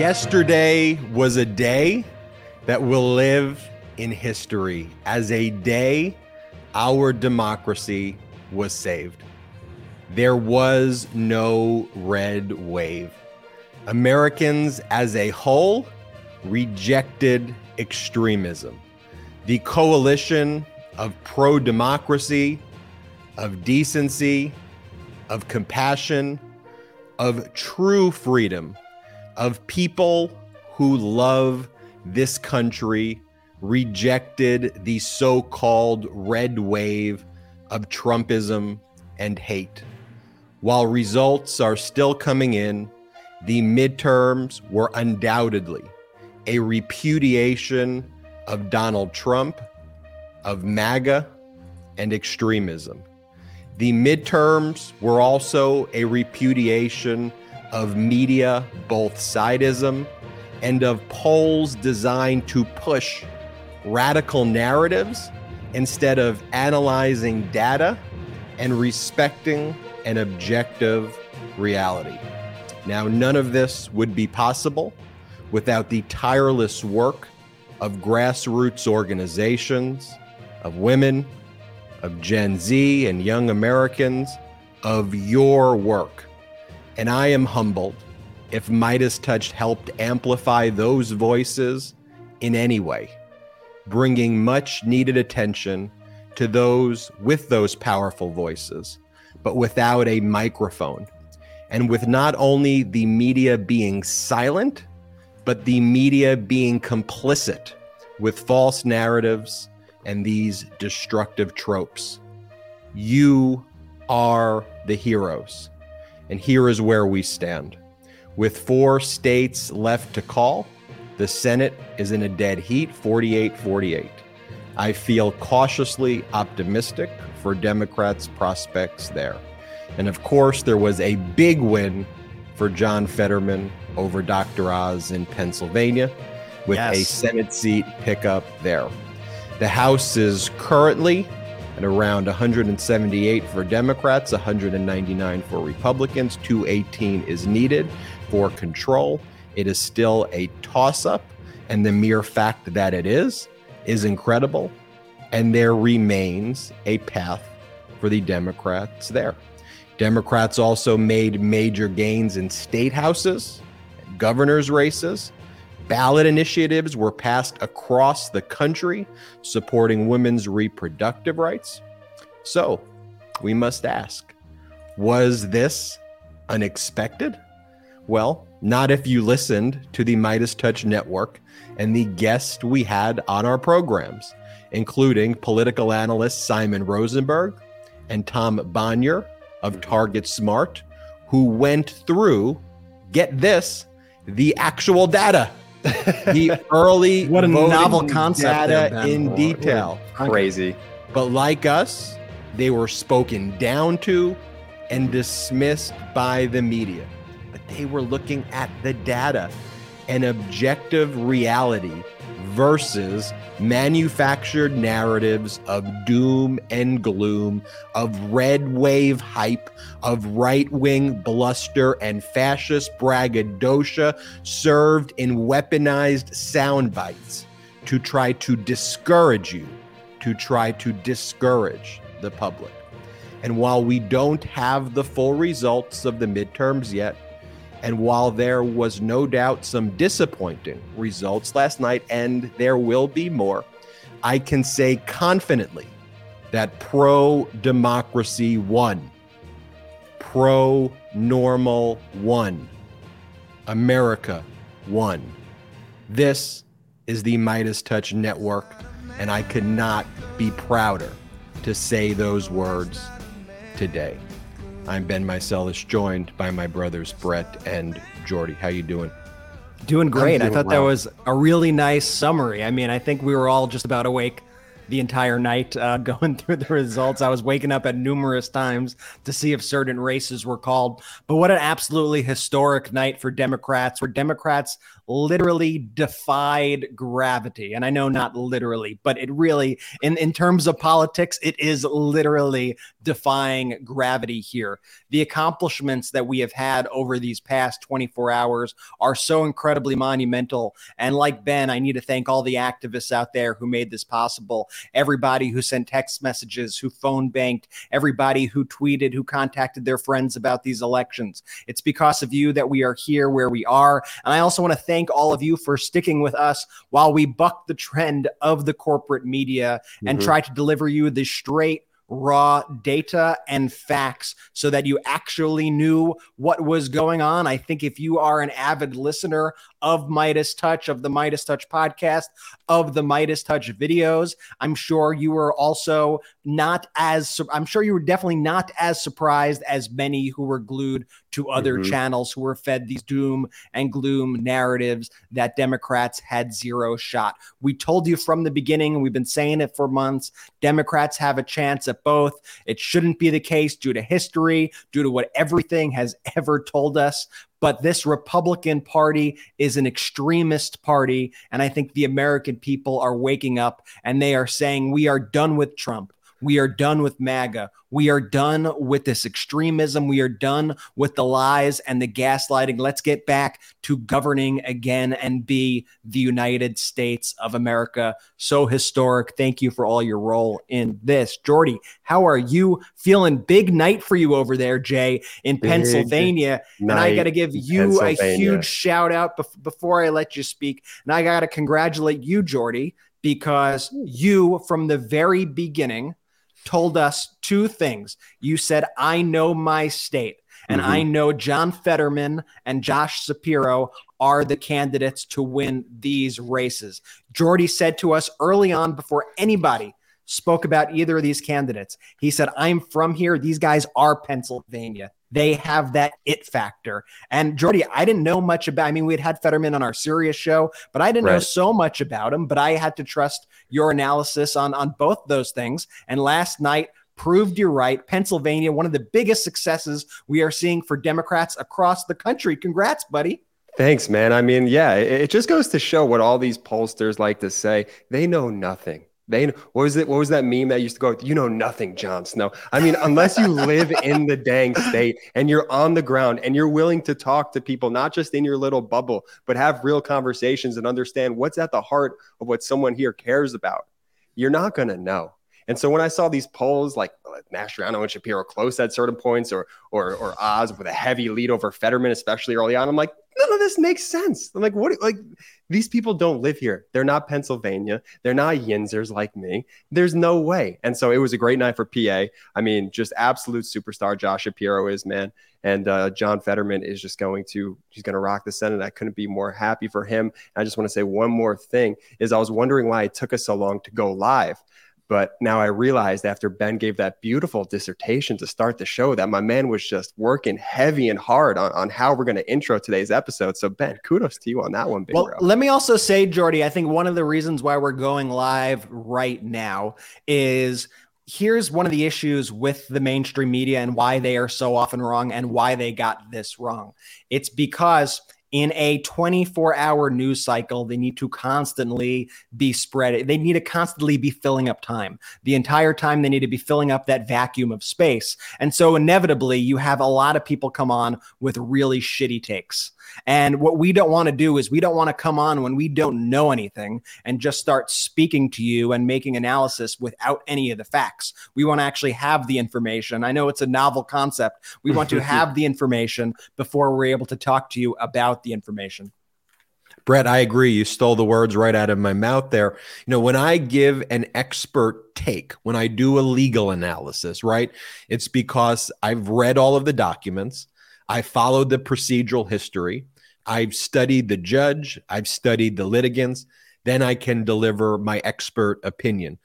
Yesterday was a day that will live in history as a day our democracy was saved. There was no red wave. Americans as a whole rejected extremism. The coalition of pro democracy, of decency, of compassion, of true freedom of people who love this country rejected the so called red wave of Trumpism and hate. While results are still coming in, the midterms were undoubtedly a repudiation of Donald Trump, of MAGA, and extremism. The midterms were also a repudiation of media both sidism and of polls designed to push radical narratives instead of analyzing data and respecting an objective reality. Now, none of this would be possible without the tireless work of grassroots organizations, of women, of Gen Z and young Americans, of your work and I am humbled if Meidas Touch helped amplify those voices in any way, bringing much needed attention to those with those powerful voices, but without a microphone. And with not only the media being silent, but the media being complicit with false narratives and these destructive tropes. You are the heroes. And here is where we stand. With four states left to call, the Senate is in a dead heat 48 48. I feel cautiously optimistic for Democrats' prospects there. And of course, there was a big win for John Fetterman over Dr. Oz in Pennsylvania with yes. a Senate seat pickup there. The House is currently at around 178 for Democrats, 199 for Republicans. 218 is needed for control. It is still a toss up, and the mere fact that it is is incredible. And there remains a path for the Democrats there. Democrats also made major gains in state houses, governors' races, Ballot initiatives were passed across the country supporting women's reproductive rights. So we must ask was this unexpected? Well, not if you listened to the Meidas Touch Network and the guests we had on our programs, including political analyst Simon Rosenberg and Tom Bonier of Target Smart, who went through, get this, the actual data the early what a novel concept data there, in detail. Crazy. But like us, they were spoken down to and dismissed by the media. But they were looking at the data and objective reality versus manufactured narratives of doom and gloom, of red wave hype, of right wing bluster and fascist braggadocio served in weaponized sound bites to try to discourage you, to try to discourage the public. And while we don't have the full results of the midterms yet, and while there was no doubt some disappointing results last night, and there will be more, I can say confidently that pro democracy won. Pro normal won. America won. This is the Meidas Touch Network, and I could not be prouder to say those words today. I'm Ben Meiselas, joined by my brothers Brett and Jordy. How you doing? Doing great. Doing I thought well. that was a really nice summary. I mean, I think we were all just about awake the entire night uh, going through the results. I was waking up at numerous times to see if certain races were called. But what an absolutely historic night for Democrats, where Democrats literally defied gravity. And I know not literally, but it really, in, in terms of politics, it is literally defying gravity here. The accomplishments that we have had over these past 24 hours are so incredibly monumental. And like Ben, I need to thank all the activists out there who made this possible. Everybody who sent text messages, who phone banked, everybody who tweeted, who contacted their friends about these elections. It's because of you that we are here where we are. And I also want to thank thank all of you for sticking with us while we buck the trend of the corporate media and mm-hmm. try to deliver you the straight raw data and facts so that you actually knew what was going on. I think if you are an avid listener of Meidas Touch, of the Meidas Touch podcast, of the Meidas Touch videos, I'm sure you were also not as, I'm sure you were definitely not as surprised as many who were glued to other mm-hmm. channels who were fed these doom and gloom narratives that Democrats had zero shot. We told you from the beginning, and we've been saying it for months Democrats have a chance at both. It shouldn't be the case due to history, due to what everything has ever told us. But this Republican Party is an extremist party. And I think the American people are waking up and they are saying, we are done with Trump. We are done with MAGA. We are done with this extremism. We are done with the lies and the gaslighting. Let's get back to governing again and be the United States of America. So historic. Thank you for all your role in this. Jordy, how are you feeling? Big night for you over there, Jay, in Big Pennsylvania. And I got to give you a huge shout out before I let you speak. And I got to congratulate you, Jordy, because you, from the very beginning, told us two things. You said, I know my state. And mm-hmm. I know John Fetterman and Josh Shapiro are the candidates to win these races. Jordy said to us early on before anybody spoke about either of these candidates, he said, I'm from here. These guys are Pennsylvania they have that it factor. And Jordy, I didn't know much about. I mean, we had had Fetterman on our Sirius show, but I didn't right. know so much about him. But I had to trust your analysis on on both those things. And last night proved you right. Pennsylvania, one of the biggest successes we are seeing for Democrats across the country. Congrats, buddy. Thanks, man. I mean, yeah, it, just goes to show what all these pollsters like to say. They know nothing. They what was it? What was that meme that used to go? You know nothing, Jon Snow. I mean, unless you live in the dang state and you're on the ground and you're willing to talk to people, not just in your little bubble, but have real conversations and understand what's at the heart of what someone here cares about, you're not gonna know. And so when I saw these polls like, Mastriano and Shapiro close at certain points, or or or Oz with a heavy lead over Fetterman, especially early on, I'm like, none of this makes sense. I'm like, what? Like these people don't live here. They're not Pennsylvania. They're not Yinzers like me. There's no way. And so it was a great night for PA. I mean, just absolute superstar. Josh Shapiro is man, and uh, John Fetterman is just going to he's going to rock the Senate. I couldn't be more happy for him. And I just want to say one more thing: is I was wondering why it took us so long to go live. But now I realized after Ben gave that beautiful dissertation to start the show that my man was just working heavy and hard on, on how we're going to intro today's episode. So, Ben, kudos to you on that one, big well, bro. Let me also say, Jordy, I think one of the reasons why we're going live right now is here's one of the issues with the mainstream media and why they are so often wrong and why they got this wrong. It's because in a 24 hour news cycle, they need to constantly be spread. They need to constantly be filling up time. The entire time, they need to be filling up that vacuum of space. And so, inevitably, you have a lot of people come on with really shitty takes. And what we don't want to do is we don't want to come on when we don't know anything and just start speaking to you and making analysis without any of the facts. We want to actually have the information. I know it's a novel concept. We want to have the information before we're able to talk to you about the information. Brett, I agree. You stole the words right out of my mouth there. You know, when I give an expert take, when I do a legal analysis, right, it's because I've read all of the documents. I followed the procedural history. I've studied the judge, I've studied the litigants. Then I can deliver my expert opinion.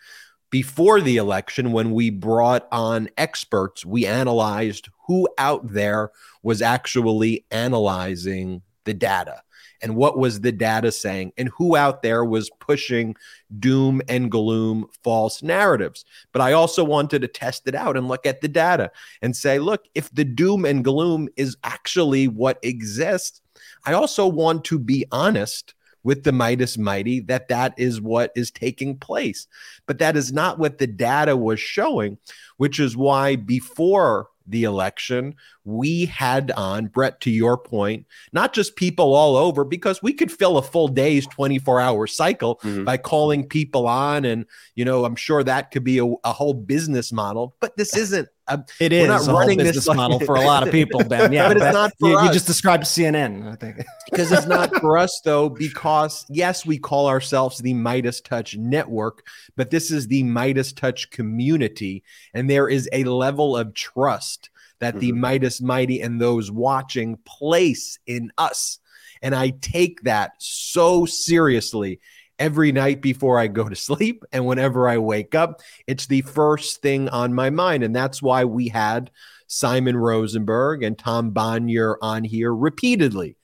before the election, when we brought on experts, we analyzed who out there was actually analyzing the data and what was the data saying and who out there was pushing doom and gloom false narratives. But I also wanted to test it out and look at the data and say, look, if the doom and gloom is actually what exists, I also want to be honest with the Meidas Mighty that that is what is taking place. But that is not what the data was showing, which is why before the election, we had on, Brett, to your point, not just people all over, because we could fill a full day's 24 hour cycle mm-hmm. by calling people on. And, you know, I'm sure that could be a, a whole business model, but this isn't. A, it is not running business this model for a lot of people, Ben. Yeah, but it's not for you, us. you just described CNN, I think. because it's not for us, though, because yes, we call ourselves the Meidas Touch Network, but this is the Meidas Touch community. And there is a level of trust that mm-hmm. the Meidas Mighty and those watching place in us. And I take that so seriously every night before I go to sleep. And whenever I wake up, it's the first thing on my mind. And that's why we had Simon Rosenberg and Tom Bonier on here repeatedly.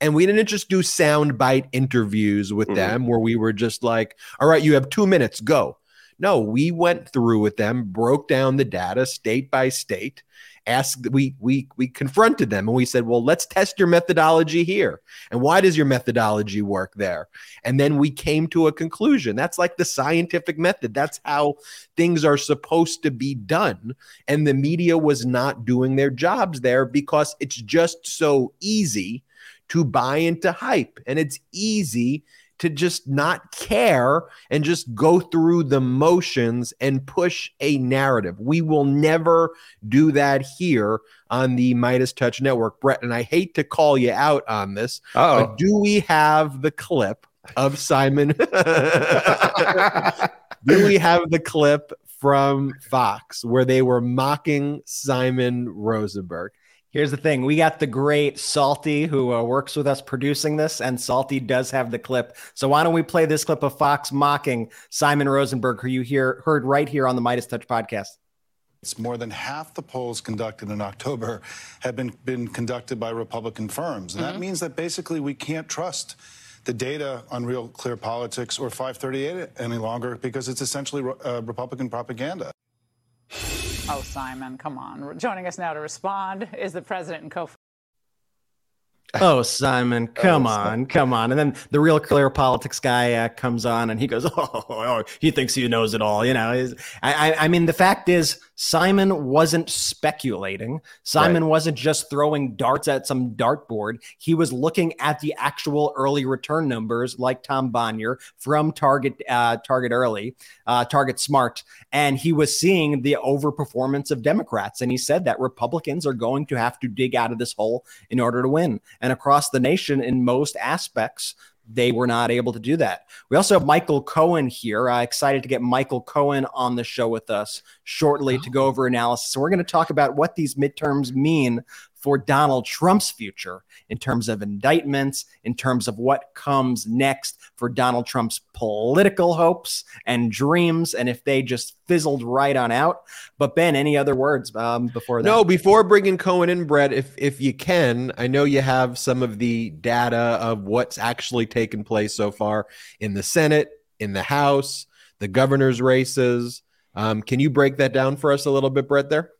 And we didn't just do soundbite interviews with mm-hmm. them where we were just like, all right, you have two minutes, go. No, we went through with them, broke down the data state by state, asked we we we confronted them and we said well let's test your methodology here. And why does your methodology work there? And then we came to a conclusion. That's like the scientific method. That's how things are supposed to be done. And the media was not doing their jobs there because it's just so easy to buy into hype. And it's easy to just not care and just go through the motions and push a narrative. We will never do that here on the Meidas Touch Network, Brett. And I hate to call you out on this, Uh-oh. but do we have the clip of Simon? do we have the clip from Fox where they were mocking Simon Rosenberg? Here's the thing. We got the great Salty who uh, works with us producing this, and Salty does have the clip. So why don't we play this clip of Fox mocking Simon Rosenberg, who you hear heard right here on the Meidas Touch podcast? It's more than half the polls conducted in October have been, been conducted by Republican firms. And mm-hmm. that means that basically we can't trust the data on Real Clear Politics or 538 any longer because it's essentially uh, Republican propaganda. Oh, Simon, come on. Joining us now to respond is the president and co oh simon come oh, on come on. And then the real clear politics guy uh, comes on and he goes oh, oh, he thinks he knows it all. You know I, I, I mean the fact is simon wasn't speculating. Simon right. wasn't just throwing darts at some dartboard. He was looking at the actual early return numbers like tom bonier from target uh, target early uh, target smart and he was seeing the overperformance of democrats. And he said that republicans are going to have to dig out of this hole in order to win. And across the nation in most aspects they were not able to do that. We also have Michael Cohen here. Uh, excited to get Michael Cohen on the show with us shortly oh. to go over analysis. So we're going to talk about what these midterms mean for Donald Trump's future in terms of indictments, in terms of what comes next for Donald Trump's political hopes and dreams, and if they just fizzled right on out. But Ben, any other words um, before that? No, before bringing Cohen in, Brett, if if you can, I know you have some of the data of what's actually taken place so far in the Senate, in the House, the governor's races. Um, can you break that down for us a little bit, Brett? There.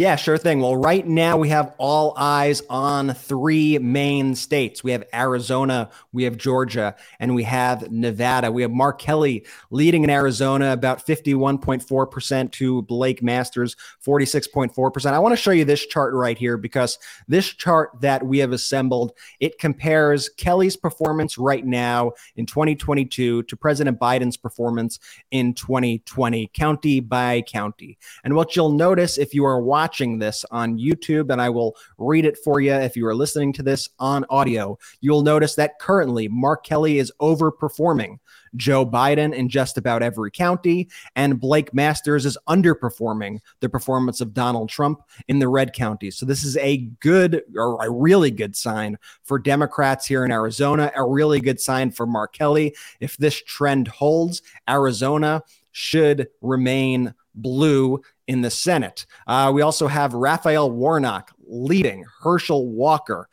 Yeah, sure thing. Well, right now we have all eyes on three main states. We have Arizona, we have Georgia, and we have Nevada. We have Mark Kelly leading in Arizona about 51.4% to Blake Masters 46.4%. I want to show you this chart right here because this chart that we have assembled, it compares Kelly's performance right now in 2022 to President Biden's performance in 2020, county by county. And what you'll notice if you are watching watching this on YouTube, and I will read it for you if you are listening to this on audio. You'll notice that currently Mark Kelly is overperforming Joe Biden in just about every county, and Blake Masters is underperforming the performance of Donald Trump in the red counties. So, this is a good or a really good sign for Democrats here in Arizona, a really good sign for Mark Kelly. If this trend holds, Arizona should remain blue in the Senate. Uh, we also have Raphael Warnock leading Herschel Walker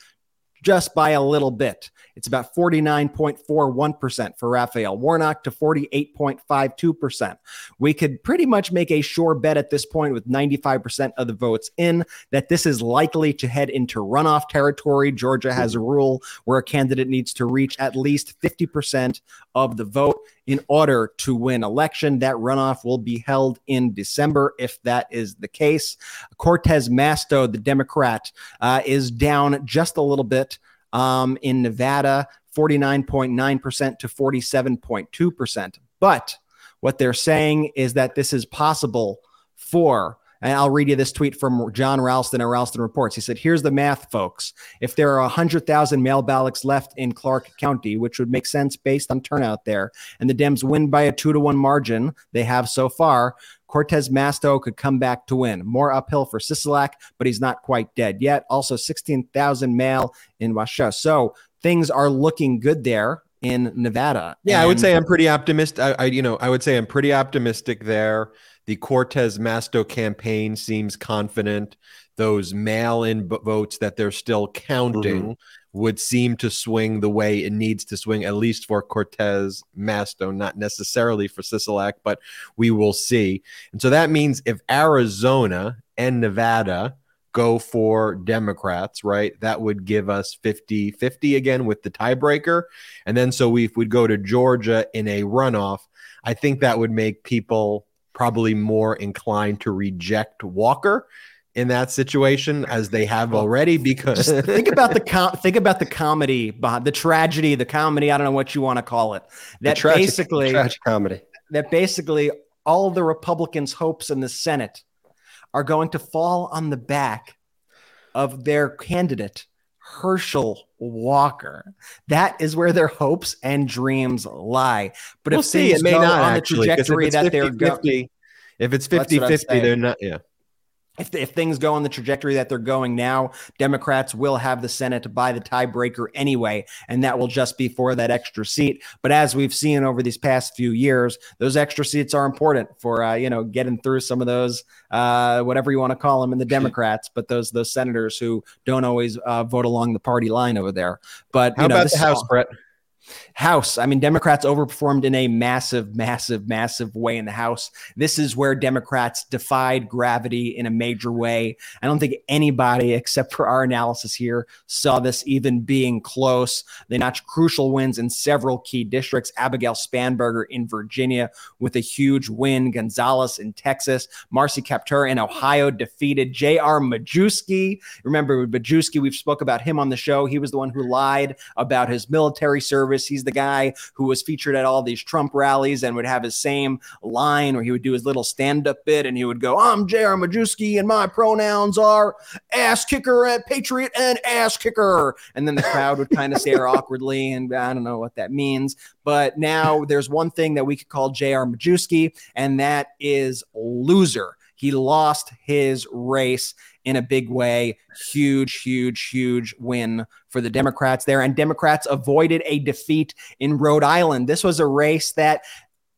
just by a little bit. It's about 49.41% for Raphael Warnock to 48.52%. We could pretty much make a sure bet at this point with 95% of the votes in that this is likely to head into runoff territory. Georgia has a rule where a candidate needs to reach at least 50% of the vote in order to win election. That runoff will be held in December if that is the case. Cortez Masto, the Democrat, uh, is down just a little bit um, in Nevada, 49.9% to 47.2%. But what they're saying is that this is possible for and I'll read you this tweet from Jon Ralston at Ralston Reports. He said, Here's the math, folks. If there are 100,000 mail ballots left in Clark County, which would make sense based on turnout there, and the Dems win by a two to one margin they have so far, Cortez Masto could come back to win. More uphill for Sisolak, but he's not quite dead yet. Also, 16,000 mail in Washoe. So things are looking good there in Nevada. Yeah, and- I would say I'm pretty optimistic. I, I, you know, I would say I'm pretty optimistic there. The Cortez Masto campaign seems confident. Those mail-in votes that they're still counting mm-hmm. would seem to swing the way it needs to swing, at least for Cortez Masto, not necessarily for Sisolak, but we will see. And so that means if Arizona and Nevada go for Democrats, right? That would give us 50 50 again with the tiebreaker. And then so we, if we'd go to Georgia in a runoff, I think that would make people probably more inclined to reject Walker in that situation as they have already because think about the com- think about the comedy behind the tragedy the comedy i don't know what you want to call it that tragic, basically tragic comedy. that basically all the republicans hopes in the senate are going to fall on the back of their candidate Herschel Walker. That is where their hopes and dreams lie. But we'll if see, it may not on actually, the trajectory that 50, they're going, if it's 50 50, they're not, yeah if, if things go on the trajectory that they're going now, Democrats will have the Senate by the tiebreaker anyway, and that will just be for that extra seat. But as we've seen over these past few years, those extra seats are important for uh, you know getting through some of those uh, whatever you want to call them in the Democrats, but those those senators who don't always uh, vote along the party line over there. But how you know, about the House, Brett? House. I mean, Democrats overperformed in a massive, massive, massive way in the House. This is where Democrats defied gravity in a major way. I don't think anybody, except for our analysis here, saw this even being close. They notched crucial wins in several key districts. Abigail Spanberger in Virginia with a huge win. Gonzalez in Texas. Marcy Kaptur in Ohio defeated J.R. Majewski. Remember, Majewski, we've spoke about him on the show. He was the one who lied about his military service He's the guy who was featured at all these Trump rallies and would have his same line where he would do his little stand up bit and he would go, I'm J.R. Majewski and my pronouns are ass kicker at Patriot and ass kicker. And then the crowd would kind of stare awkwardly. And I don't know what that means. But now there's one thing that we could call J.R. Majewski, and that is loser. He lost his race in a big way. Huge, huge, huge win for the Democrats there. And Democrats avoided a defeat in Rhode Island. This was a race that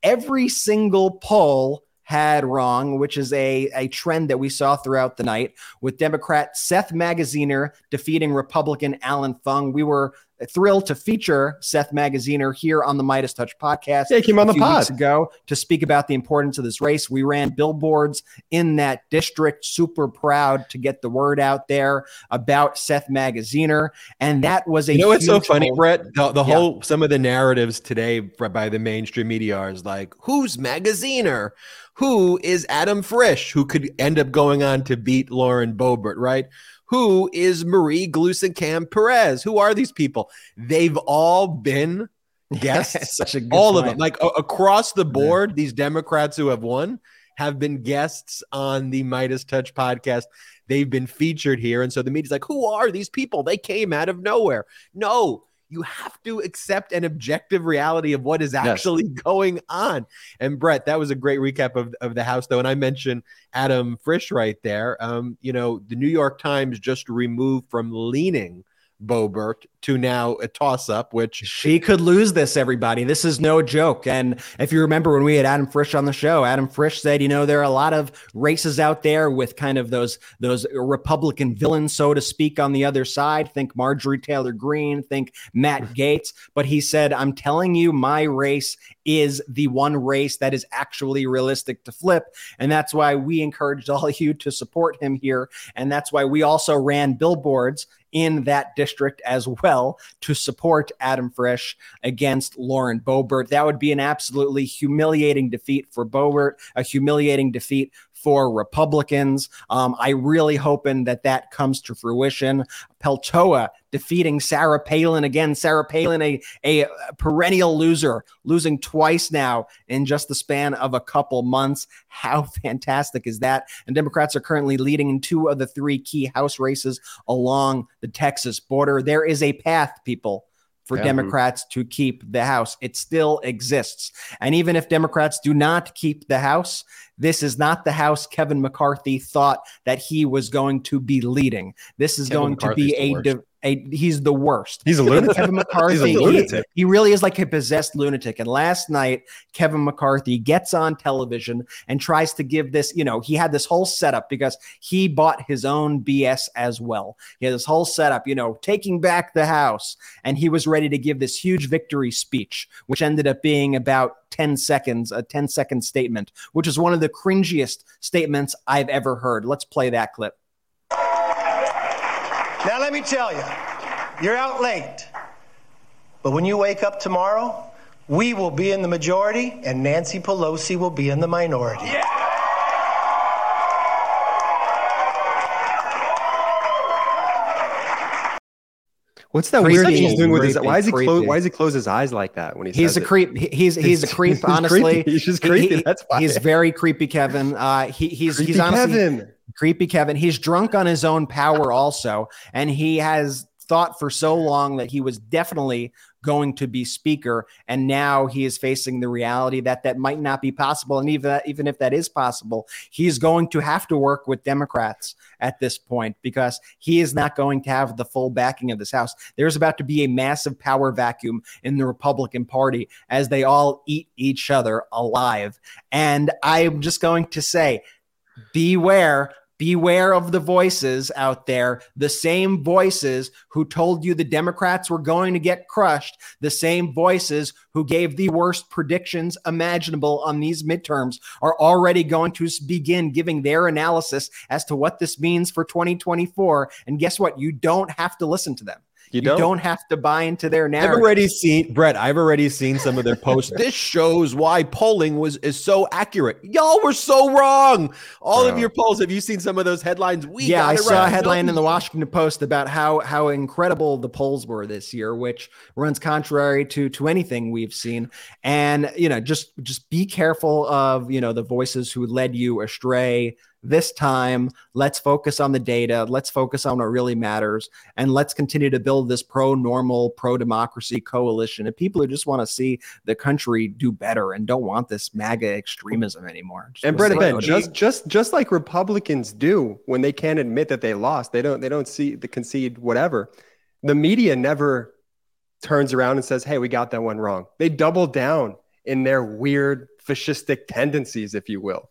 every single poll had wrong, which is a, a trend that we saw throughout the night with Democrat Seth Magaziner defeating Republican Allan Fung. We were thrilled to feature Seth Magaziner here on the Meidas Touch podcast. Yeah, he came on the pod weeks ago to speak about the importance of this race. We ran billboards in that district, super proud to get the word out there about Seth Magaziner, and that was a. You know it's so funny, Brett? The, the yeah. whole some of the narratives today by the mainstream media are like, "Who's Magaziner?" Who is Adam Frisch, who could end up going on to beat Lauren Boebert, right? Who is Marie Gluesenkamp Perez? Who are these people? They've all been guests. all point. of them, like across the board, yeah. these Democrats who have won have been guests on the Meidas Touch podcast. They've been featured here. And so the media's like, who are these people? They came out of nowhere. No, you have to accept an objective reality of what is actually yes. going on. And Brett, that was a great recap of, of the house, though. And I mentioned Adam Frisch right there. Um, you know, the New York Times just removed from leaning Boebert to now a toss up, which she could lose this, everybody. This is no joke. And if you remember when we had Adam Frisch on the show, Adam Frisch said, you know, there are a lot of races out there with kind of those those Republican villains, so to speak, on the other side. Think Marjorie Taylor Greene, think Matt Gaetz. But he said, I'm telling you, my race is the one race that is actually realistic to flip. And that's why we encouraged all of you to support him here. And that's why we also ran billboards in that district as well to support Adam Frisch against Lauren Boebert. That would be an absolutely humiliating defeat for Boebert, a humiliating defeat for Republicans. Um, I really hoping that that comes to fruition. Peltola defeating Sarah Palin again. Sarah Palin, a, a perennial loser, losing twice now in just the span of a couple months. How fantastic is that? And Democrats are currently leading in two of the three key House races along the Texas border. There is a path, people for yeah. Democrats to keep the House. It still exists. And even if Democrats do not keep the House, this is not the House Kevin McCarthy thought that he was going to be leading. This is Kevin going McCarthy's to be a a, he's the worst. He's a lunatic. Kevin McCarthy. a lunatic. He, he, really is like a possessed lunatic. And last night, Kevin McCarthy gets on television and tries to give this. You know, he had this whole setup because he bought his own BS as well. He had this whole setup. You know, taking back the house, and he was ready to give this huge victory speech, which ended up being about 10 seconds, a 10 second statement, which is one of the cringiest statements I've ever heard. Let's play that clip. Now, let me tell you, you're out late. But when you wake up tomorrow, we will be in the majority and Nancy Pelosi will be in the minority. Yeah. What's that weird thing he's doing with his? Why is he close? Why does he close his eyes like that when he? He's a it? creep. He's he's a creep. honestly, he's just creepy. He, That's why he's very creepy, Kevin. Uh, he, he's creepy he's honestly Kevin. Creepy, Kevin. He's drunk on his own power, also, and he has thought for so long that he was definitely going to be speaker and now he is facing the reality that that might not be possible and even even if that is possible he's going to have to work with democrats at this point because he is not going to have the full backing of this house there's about to be a massive power vacuum in the republican party as they all eat each other alive and i'm just going to say beware Beware of the voices out there, the same voices who told you the Democrats were going to get crushed, the same voices who gave the worst predictions imaginable on these midterms are already going to begin giving their analysis as to what this means for 2024. And guess what? You don't have to listen to them. You don't. you don't, have to buy into their narrative. I've already seen Brett. I've already seen some of their posts. this shows why polling was is so accurate. Y'all were so wrong. All Bro. of your polls. Have you seen some of those headlines? We yeah, I saw a headline in the Washington Post about how how incredible the polls were this year, which runs contrary to to anything we've seen. And you know, just just be careful of you know the voices who led you astray this time let's focus on the data let's focus on what really matters and let's continue to build this pro normal pro democracy coalition. Of people who just want to see the country do better and don't want this maga extremism anymore. Just and Brett Ben, just just just like republicans do when they can't admit that they lost they don't they don't see the concede whatever the media never turns around and says hey we got that one wrong. They double down in their weird fascistic tendencies if you will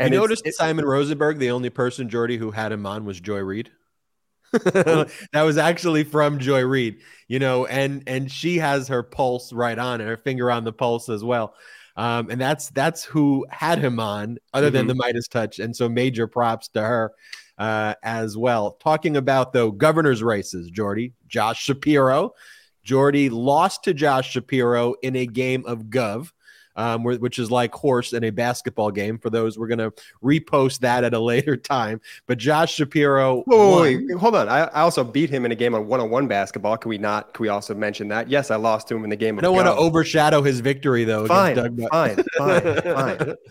and you noticed Simon Rosenberg, the only person, Jordy, who had him on was Joy Reid. that was actually from Joy Reid, you know, and and she has her pulse right on and her finger on the pulse as well. Um, and that's that's who had him on, other mm-hmm. than the Meidas touch. And so major props to her uh, as well. Talking about though governor's races, Jordy, Josh Shapiro. Jordy lost to Josh Shapiro in a game of Gov um, which is like horse in a basketball game. For those, we're going to repost that at a later time. But Josh Shapiro. Whoa, wait, wait, hold on. I, I, also beat him in a game on one-on-one basketball. Can we not? Can we also mention that? Yes, I lost to him in the game. I don't want to overshadow his victory though. Fine, fine, fine, fine.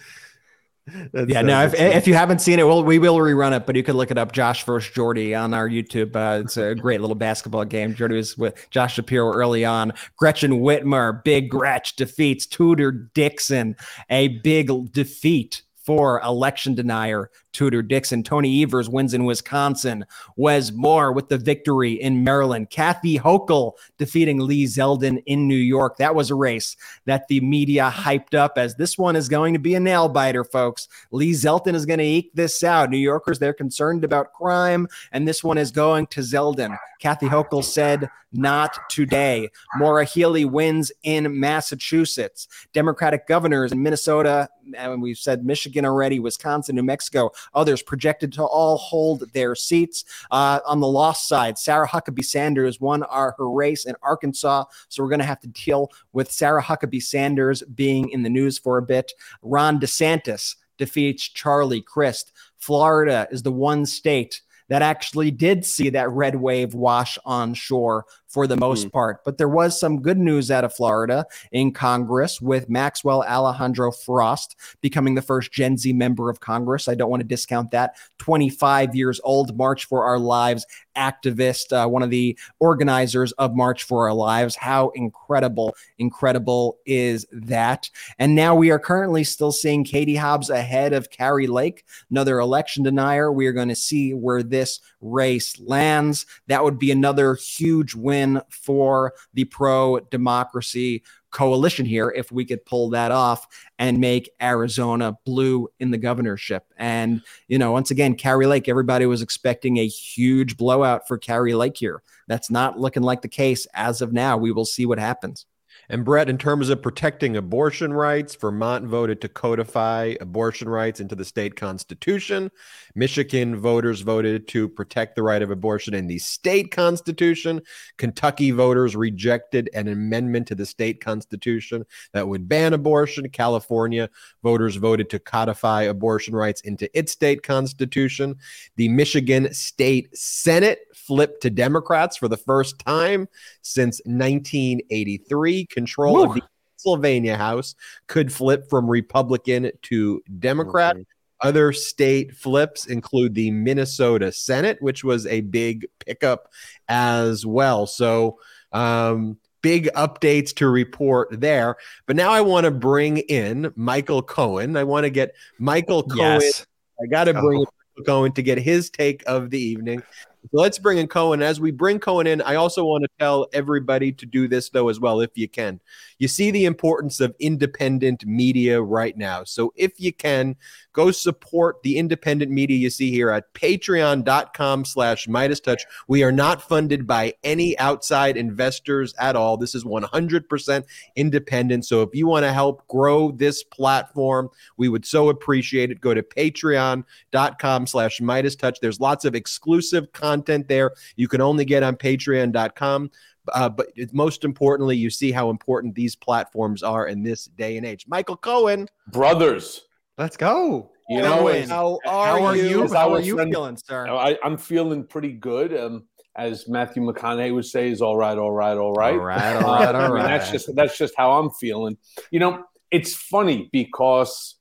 That's yeah, no. If, if you haven't seen it, we'll, we will rerun it, but you could look it up. Josh versus Jordy on our YouTube. Uh, it's a great little basketball game. Jordy was with Josh Shapiro early on. Gretchen Whitmer, big Gretch defeats Tudor Dixon, a big defeat for election denier Tudor Dixon. Tony Evers wins in Wisconsin. Wes Moore with the victory in Maryland. Kathy Hochul defeating Lee Zeldin in New York. That was a race that the media hyped up as this one is going to be a nail biter, folks. Lee Zeldin is going to eke this out. New Yorkers, they're concerned about crime, and this one is going to Zeldin. Kathy Hochul said, not today. Maura Healey wins in Massachusetts. Democratic governors in Minnesota, and we've said Michigan already, Wisconsin, New Mexico, others projected to all hold their seats. Uh, on the lost side, Sarah Huckabee Sanders won our, her race in Arkansas. So we're going to have to deal with Sarah Huckabee Sanders being in the news for a bit. Ron DeSantis defeats Charlie Crist. Florida is the one state that actually did see that red wave wash on shore for the most mm. part. But there was some good news out of Florida in Congress with Maxwell Alejandro Frost becoming the first Gen Z member of Congress. I don't want to discount that. 25 years old, March for Our Lives activist, uh, one of the organizers of March for Our Lives. How incredible, incredible is that? And now we are currently still seeing Katie Hobbs ahead of Kari Lake, another election denier. We are going to see where this race lands. That would be another huge win for the pro democracy coalition here if we could pull that off and make Arizona blue in the governorship. And, you know, once again, Kari Lake, everybody was expecting a huge blowout for Kari Lake here. That's not looking like the case as of now. We will see what happens. And Brett, in terms of protecting abortion rights, Vermont voted to codify abortion rights into the state constitution. Michigan voters voted to protect the right of abortion in the state constitution. Kentucky voters rejected an amendment to the state constitution that would ban abortion. California voters voted to codify abortion rights into its state constitution. The Michigan State Senate flipped to Democrats for the first time since 1983 control Woo. of the Pennsylvania House could flip from Republican to Democrat. Okay. Other state flips include the Minnesota Senate, which was a big pickup as well. So, um, big updates to report there. But now I want to bring in Michael Cohen. I want to get Michael Cohen. Yes. I got to bring oh. Cohen to get his take of the evening. So let's bring in Cohen. As we bring Cohen in, I also want to tell everybody to do this, though, as well, if you can. You see the importance of independent media right now. So if you can, go support the independent media you see here at patreon.com slash MeidasTouch. We are not funded by any outside investors at all. This is 100% independent. So if you want to help grow this platform, we would so appreciate it. Go to patreon.com slash MeidasTouch. There's lots of exclusive content there you can only get on patreon.com. Uh, but most importantly, you see how important these platforms are in this day and age. Michael Cohen, brothers, let's go. You know, how are, how are you? How are you friend, feeling, sir? I, am feeling pretty good. Um, as Matthew McConaughey would say, is all right, all right, all right, all right, all right, all right. that's just that's just how I'm feeling. You know, it's funny because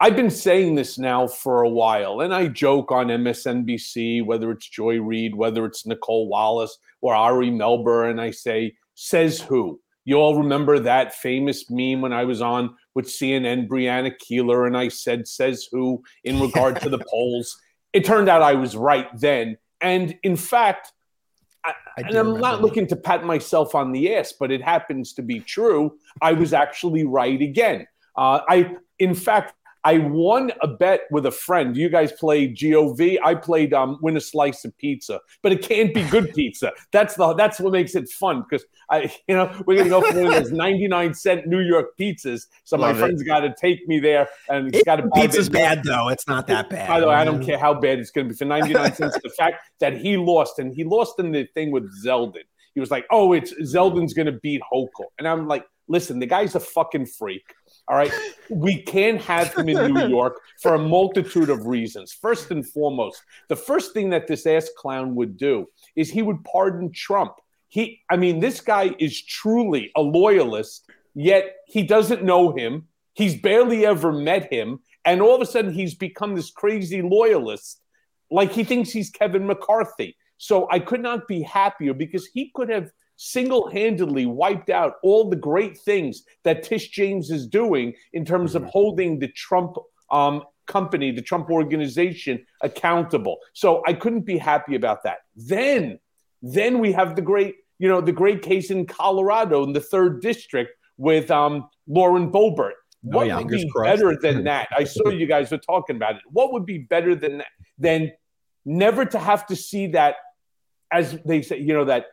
I've been saying this now for a while, and I joke on MSNBC, whether it's Joy Reid, whether it's Nicolle Wallace or Ari Melber, and I say, says who? You all remember that famous meme when I was on with CNN, Brianna Keilar, and I said, says who in regard to the polls. It turned out I was right then. And in fact, I, and I'm not that. looking to pat myself on the ass, but it happens to be true. I was actually right again. Uh, I, in fact, I won a bet with a friend. You guys played GOV. I played um, win a slice of pizza, but it can't be good pizza. That's the that's what makes it fun because I you know we're gonna go for one of those ninety nine cent New York pizzas. So Love my friend's got to take me there, and it's got to. Pizza's bad though. It's not that bad. By the way, I don't care how bad it's gonna be for ninety nine cents. The fact that he lost and he lost in the thing with Zeldin. He was like, "Oh, it's Zeldin's gonna beat Hochul," and I'm like, "Listen, the guy's a fucking freak." All right. We can't have him in New York for a multitude of reasons. First and foremost, the first thing that this ass clown would do is he would pardon Trump. He, I mean, this guy is truly a loyalist, yet he doesn't know him. He's barely ever met him. And all of a sudden, he's become this crazy loyalist. Like he thinks he's Kevin McCarthy. So I could not be happier because he could have single handedly wiped out all the great things that Tish James is doing in terms of mm-hmm. holding the Trump um, company, the Trump organization, accountable. So I couldn't be happy about that. Then, then we have the great, you know, the great case in Colorado in the third district with um, Lauren Boebert. Oh, what oh, yeah, would be crossed. better than that? I saw you guys were talking about it. What would be better than that? Than never to have to see that, as they say, you know, that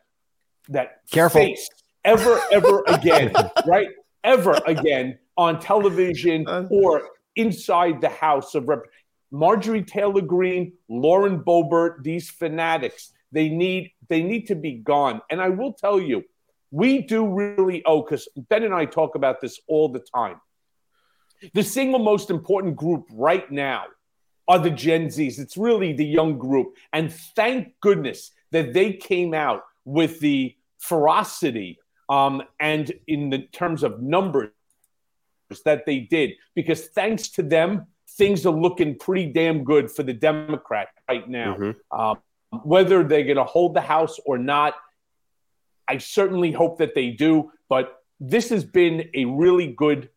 that careful face ever, ever again, right? Ever again on television uh. or inside the House of Rep. Marjorie Taylor Greene, Lauren Boebert, these fanatics, they need they need to be gone. And I will tell you, we do really oh, owe because Ben and I talk about this all the time. The single most important group right now are the Gen Zs. It's really the young group. And thank goodness that they came out with the ferocity um, and in the terms of numbers that they did, because thanks to them, things are looking pretty damn good for the Democrat right now. Mm-hmm. Um, whether they're going to hold the House or not, I certainly hope that they do. But this has been a really good.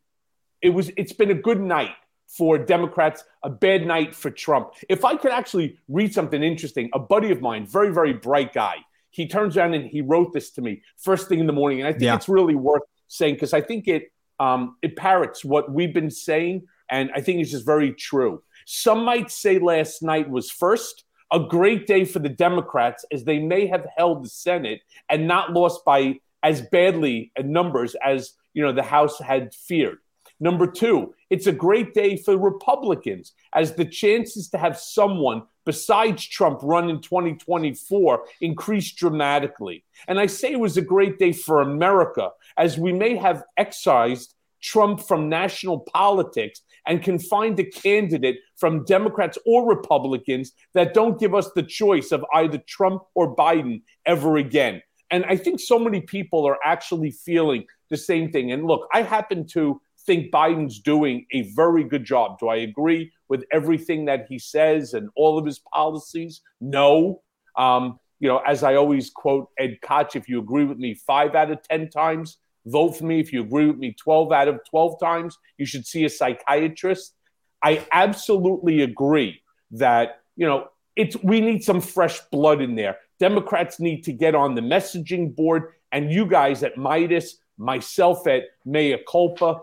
It was. It's been a good night for Democrats, a bad night for Trump. If I could actually read something interesting, a buddy of mine, very very bright guy, he turns around and he wrote this to me first thing in the morning, and I think yeah. it's really worth saying because I think it um, it parrots what we've been saying, and I think it's just very true. Some might say last night was first a great day for the Democrats as they may have held the Senate and not lost by as badly in numbers as you know the House had feared. Number two, it's a great day for Republicans as the chances to have someone besides Trump run in 2024 increased dramatically. And I say it was a great day for America as we may have excised Trump from national politics and can find a candidate from Democrats or Republicans that don't give us the choice of either Trump or Biden ever again. And I think so many people are actually feeling the same thing. And look, I happen to think Biden's doing a very good job. Do I agree with everything that he says and all of his policies? No. Um, you know, as I always quote Ed Koch, if you agree with me five out of 10 times, vote for me. If you agree with me 12 out of 12 times, you should see a psychiatrist. I absolutely agree that, you know, it's we need some fresh blood in there. Democrats need to get on the messaging board, and you guys at Meidas, myself at Mea Culpa,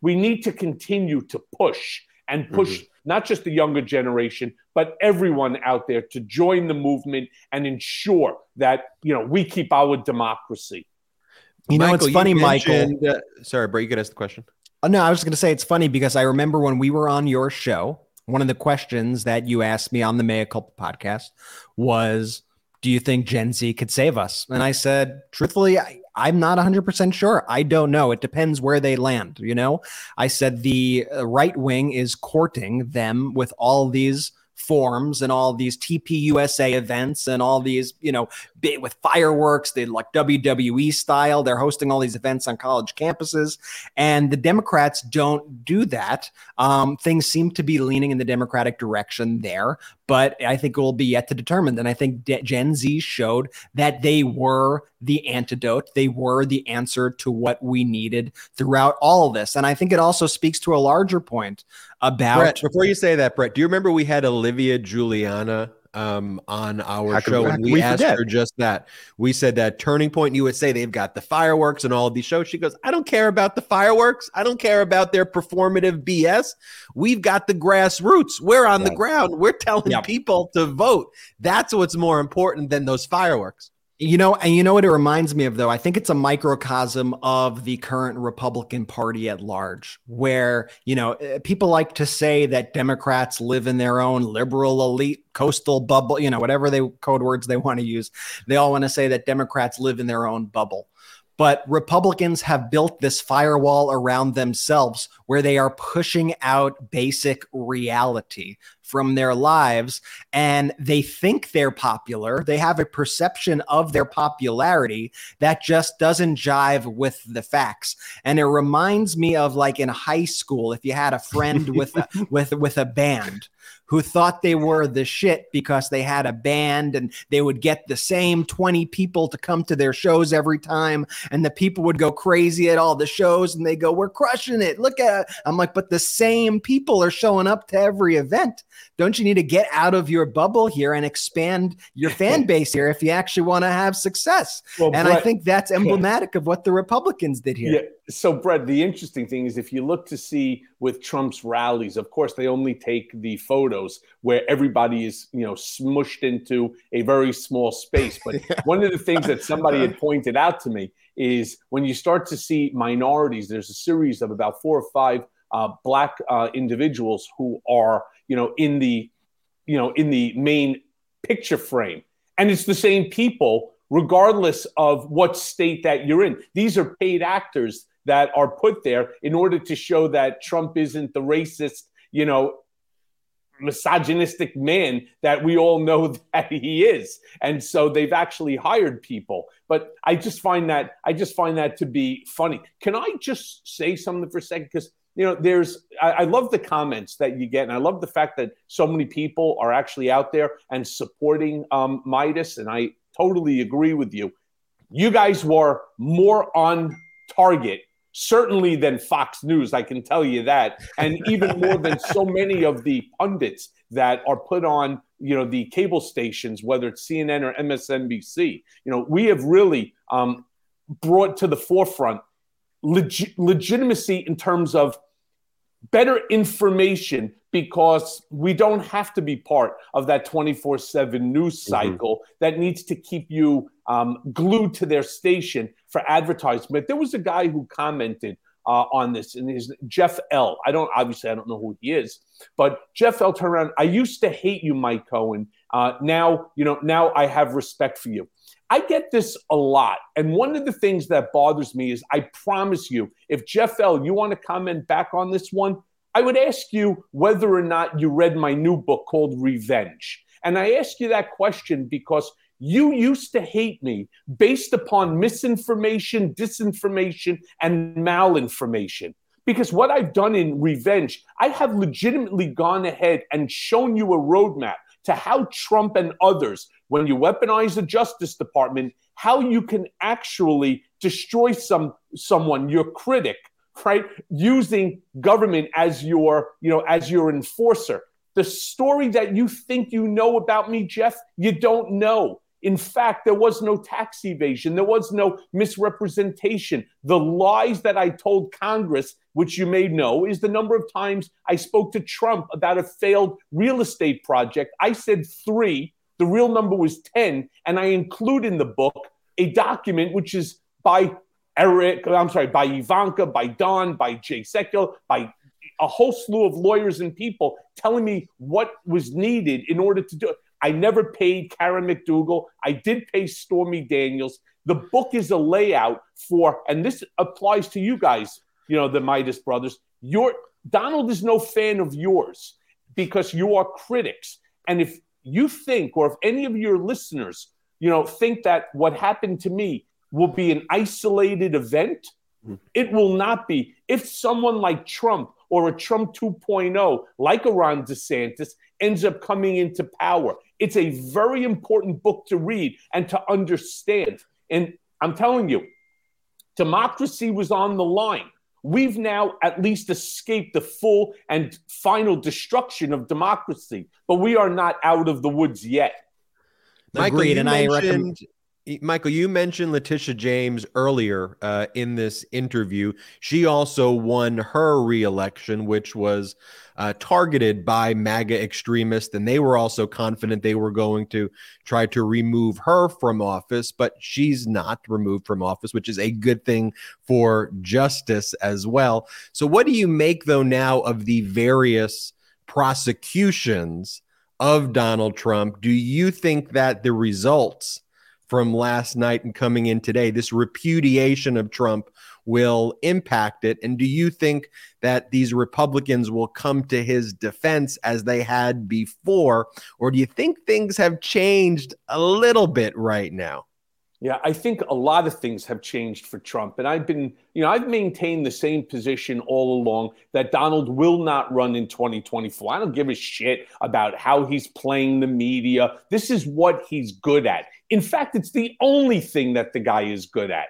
we need to continue to push and push mm-hmm. not just the younger generation, but everyone out there to join the movement and ensure that you know we keep our democracy. You know, Michael, it's funny, Michael. Uh, sorry, Brett, you could ask the question. Oh, no, I was going to say it's funny because I remember when we were on your show, one of the questions that you asked me on the Mea Culpa podcast was, "Do you think Gen Z could save us?" And I said, truthfully, I, I'm not 100% sure. I don't know. It depends where they land. You know, I said the uh, right wing is courting them with all these forms and all these TPUSA events and all these, you know, with fireworks, they like WWE style. They're hosting all these events on college campuses, and the Democrats don't do that. Um, things seem to be leaning in the Democratic direction there, but I think it will be yet to determine. And I think Gen Z showed that they were the antidote. They were the answer to what we needed throughout all of this. And I think it also speaks to a larger point about. Brett, before you say that, Brett, do you remember we had Olivia Julianna um, on our how show, and we, we asked forget? her just that. We said that Turning Point USA, they've got the fireworks and all of these shows. She goes, I don't care about the fireworks. I don't care about their performative BS. We've got the grassroots. We're on right. the ground. We're telling yep. people to vote. That's what's more important than those fireworks. You know, and you know what it reminds me of, though? I think it's a microcosm of the current Republican Party at large, where, you know, eh, people like to say that Democrats live in their own liberal elite coastal bubble, you know, whatever they code words they want to use. They all want to say that Democrats live in their own bubble. But Republicans have built this firewall around themselves where they are pushing out basic reality from their lives and they think they're popular. They have a perception of their popularity that just doesn't jive with the facts. And it reminds me of like in high school, if you had a friend with a, with with a band who thought they were the shit because they had a band and they would get the same 20 people to come to their shows every time. And the people would go crazy at all the shows and they go, We're crushing it. Look at it. I'm like, But the same people are showing up to every event. Don't you need to get out of your bubble here and expand your fan base here if you actually want to have success? Well, and Brett, I think that's emblematic of what the Republicans did here. Yeah. So, Brett, the interesting thing is if you look to see with Trump's rallies, of course, they only take the photos where everybody is, you know, smushed into a very small space. But one of the things that somebody had pointed out to me is when you start to see minorities, there's a series of about four or five uh, black uh, individuals who are, you know, in the, you know, in the main picture frame, and it's the same people regardless of what state that you're in. These are paid actors that are put there in order to show that Trump isn't the racist, you know, misogynistic man that we all know that he is. And so they've actually hired people. But i just find that i just find that to be funny. Can i just say something for a second? Because you know there's I, I, love the comments that you get and i love the fact that so many people are actually out there and supporting um, Meidas and i totally agree with you you guys were more on target certainly than Fox News, I can tell you that, and even more than so many of the pundits that are put on, you know, the cable stations, whether it's CNN or MSNBC. You know, we have really um, brought to the forefront leg- legitimacy in terms of better information because we don't have to be part of that 24 7 news mm-hmm. cycle mm-hmm. that needs to keep you um, glued to their station for advertisement. There was a guy who commented uh, on this, and his Jeff L. I don't obviously I don't know who he is, but Jeff L. turned around. I used to hate you, Mike Cohen. Uh, now you know. Now I have respect for you. I get this a lot, and one of the things that bothers me is I promise you, if Jeff L. You want to comment back on this one, I would ask you whether or not you read my new book called Revenge. And I ask you that question because you used to hate me based upon misinformation, disinformation, and malinformation. Because what I've done in revenge, I have legitimately gone ahead and shown you a roadmap to how Trump and others, when you weaponize the Justice Department, how you can actually destroy some someone, your critic, right? Using government as your, you know, as your enforcer. The story that you think you know about me, Jeff, you don't know. In fact, there was no tax evasion, there was no misrepresentation. The lies that I told Congress, which you may know, is the number of times I spoke to Trump about a failed real estate project. I said three, the real number was 10, and I include in the book a document which is by Eric, I'm sorry, by Ivanka, by Don, by Jay Sekulow, by a whole slew of lawyers and people telling me what was needed in order to do it. I never paid Karen McDougal. I did pay Stormy Daniels. The book is a layout for, and this applies to you guys, you know, the Meidas brothers. Your Donald is no fan of yours because you are critics. And if you think, or if any of your listeners, you know, think that what happened to me will be an isolated event, mm-hmm. it will not be. If someone like Trump or a Trump 2.0, like a Ron DeSantis, ends up coming into power, it's a very important book to read and to understand. And I'm telling you, democracy was on the line. We've now at least escaped the full and final destruction of democracy, but we are not out of the woods yet. Michael, Agreed, and I recommend Michael, you mentioned Letitia James earlier uh, in this interview. She also won her reelection, which was uh, targeted by MAGA extremists, and they were also confident they were going to try to remove her from office, but she's not removed from office, which is a good thing for justice as well. So, what do you make, though, now of the various prosecutions of Donald Trump? Do you think that the results from last night and coming in today, this repudiation of Trump will impact it? And do you think that these Republicans will come to his defense as they had before? Or do you think things have changed a little bit right now? Yeah, I think a lot of things have changed for Trump. And I've been, you know, I've maintained the same position all along that Donald will not run in 2024. I don't give a shit about how he's playing the media. This is what he's good at. In fact, it's the only thing that the guy is good at.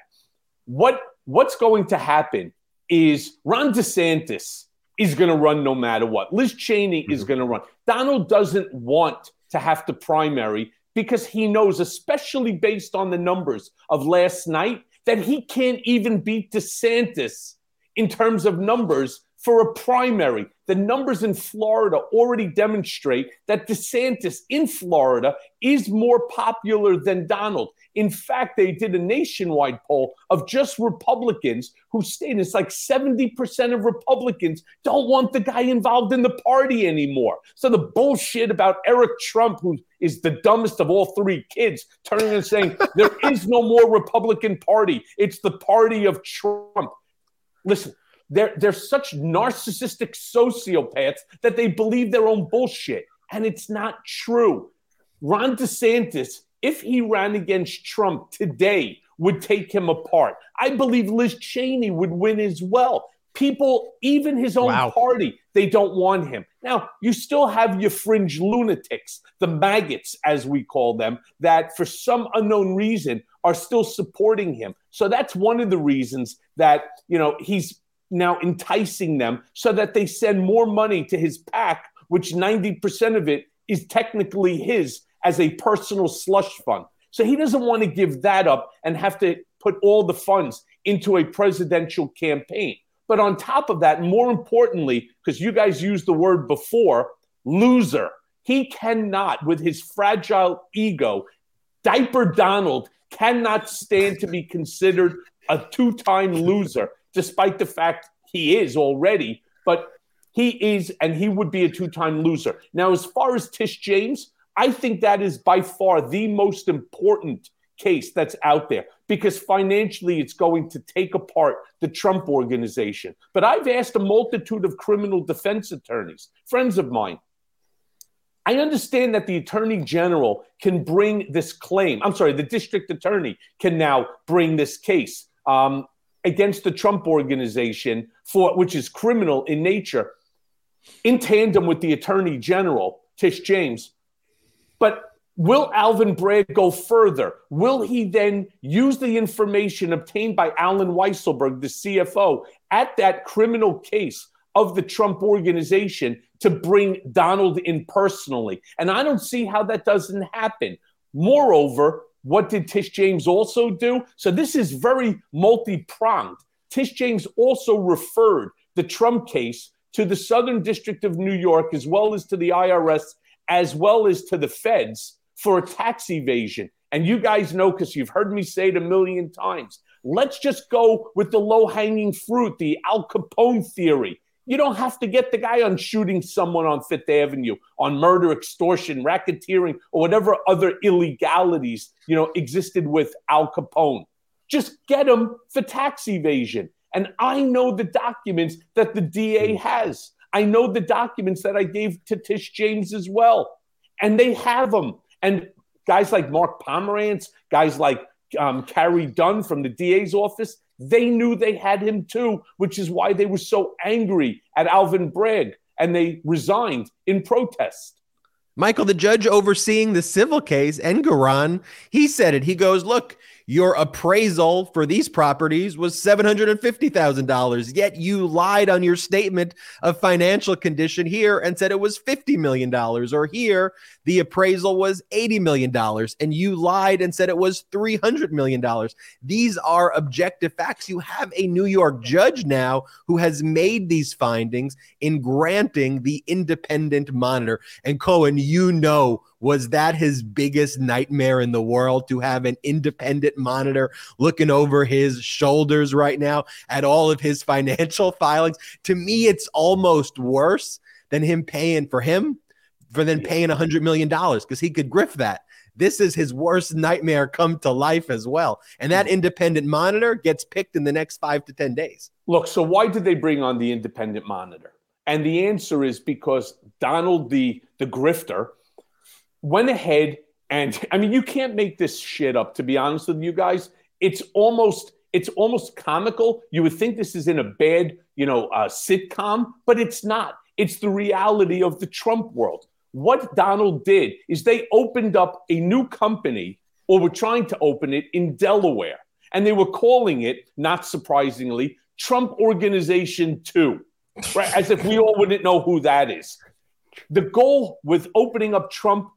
What what's going to happen is Ron DeSantis is going to run no matter what. Liz Cheney mm-hmm. is going to run. Donald doesn't want to have to primary because he knows, especially based on the numbers of last night, that he can't even beat DeSantis in terms of numbers for a primary. The numbers in Florida already demonstrate that DeSantis in Florida is more popular than Donald. In fact, they did a nationwide poll of just Republicans who stated it's like 70% of Republicans don't want the guy involved in the party anymore. So the bullshit about Eric Trump, who is the dumbest of all three kids, turning and saying there is no more Republican Party. It's the party of Trump. Listen, they're, they're such narcissistic sociopaths that they believe their own bullshit. And it's not true. Ron DeSantis, if he ran against Trump today, would take him apart. I believe Liz Cheney would win as well. People, even his own wow. party, they don't want him. Now, you still have your fringe lunatics, the maggots, as we call them, that for some unknown reason are still supporting him. So that's one of the reasons that, you know, he's now enticing them so that they send more money to his PAC, which 90% of it is technically his as a personal slush fund. So he doesn't want to give that up and have to put all the funds into a presidential campaign. But on top of that, more importantly, because you guys used the word before, loser. He cannot, with his fragile ego, Diaper Donald cannot stand to be considered a two time loser despite the fact he is already, but he is, and he would be a two time loser. Now, as far as Tish James, I think that is by far the most important case that's out there because financially it's going to take apart the Trump organization. But I've asked a multitude of criminal defense attorneys, friends of mine. I understand that the attorney general can bring this claim. I'm sorry, the district attorney can now bring this case. Um, against the Trump organization for which is criminal in nature, in tandem with the Attorney General Tish James. But will Alvin Bragg go further? Will he then use the information obtained by Allen Weisselberg, the CFO, at that criminal case of the Trump organization to bring Donald in personally? And I don't see how that doesn't happen. Moreover, what did Tish James also do? So this is very multi pronged. Tish James also referred the Trump case to the Southern District of New York, as well as to the IRS, as well as to the feds for a tax evasion. And you guys know, because you've heard me say it a million times, let's just go with the low hanging fruit, the Al Capone theory. You don't have to get the guy on shooting someone on Fifth Avenue, on murder, extortion, racketeering, or whatever other illegalities, you know, existed with Al Capone. Just get him for tax evasion. And I know the documents that the DA hmm. has. I know the documents that I gave to Tish James as well. And they have them. And guys like Mark Pomerantz, guys like um, Carey Dunne from the DA's office, they knew they had him too, which is why they were so angry at Alvin Bragg and they resigned in protest. Michael, the judge overseeing the civil case, Engoron, he said it. He goes, Look, your appraisal for these properties was $750,000, yet you lied on your statement of financial condition here and said it was $50 million. Or here, the appraisal was $80 million, and you lied and said it was $300 million. These are objective facts. You have a New York judge now who has made these findings in granting the independent monitor. And Cohen, you know was that his biggest nightmare in the world to have an independent monitor looking over his shoulders right now at all of his financial filings? To me, it's almost worse than him paying for him for then paying a hundred million dollars because he could grift that this is his worst nightmare come to life as well. And that hmm. independent monitor gets picked in the next five to 10 days. Look, so why did they bring on the independent monitor? And the answer is because Donald, the, the grifter, went ahead and I mean, you can't make this shit up, to be honest with you guys. It's almost it's almost comical. You would think this is in a bad, you know, uh, sitcom, but it's not. It's the reality of the Trump world. What Donald did is they opened up a new company, or were trying to open it in Delaware, and they were calling it, not surprisingly, Trump Organization Two, right? As if we all wouldn't know who that is. The goal with opening up Trump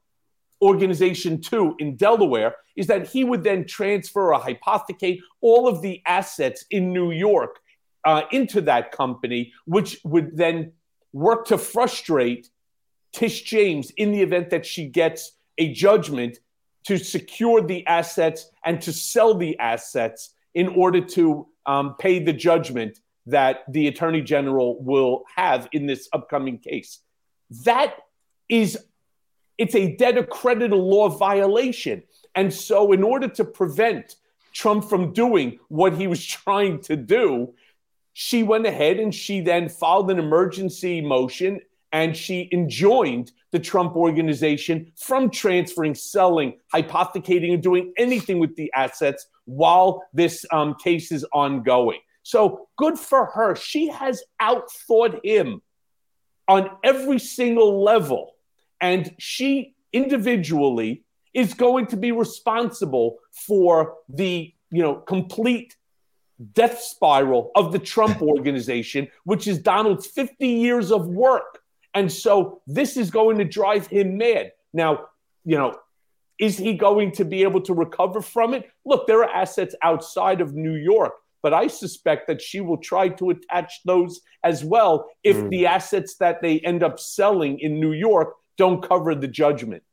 Organization 2 in Delaware is that he would then transfer or hypothecate all of the assets in New York uh, into that company, which would then work to frustrate Tish James in the event that she gets a judgment to secure the assets and to sell the assets in order to um, pay the judgment that the attorney general will have in this upcoming case. That is it's a debtor creditor law violation. And so, in order to prevent Trump from doing what he was trying to do, she went ahead and she then filed an emergency motion and she enjoined the Trump organization from transferring, selling, hypothecating, and doing anything with the assets while this um, case is ongoing. So good for her. She has outthought him on every single level and she individually is going to be responsible for the you know complete death spiral of the Trump organization, which is Donald's 50 years of work. And so this is going to drive him mad. Now, you know, is he going to be able to recover from it? Look, there are assets outside of New York, but I suspect that she will try to attach those as well if mm. the assets that they end up selling in New York don't cover the judgment.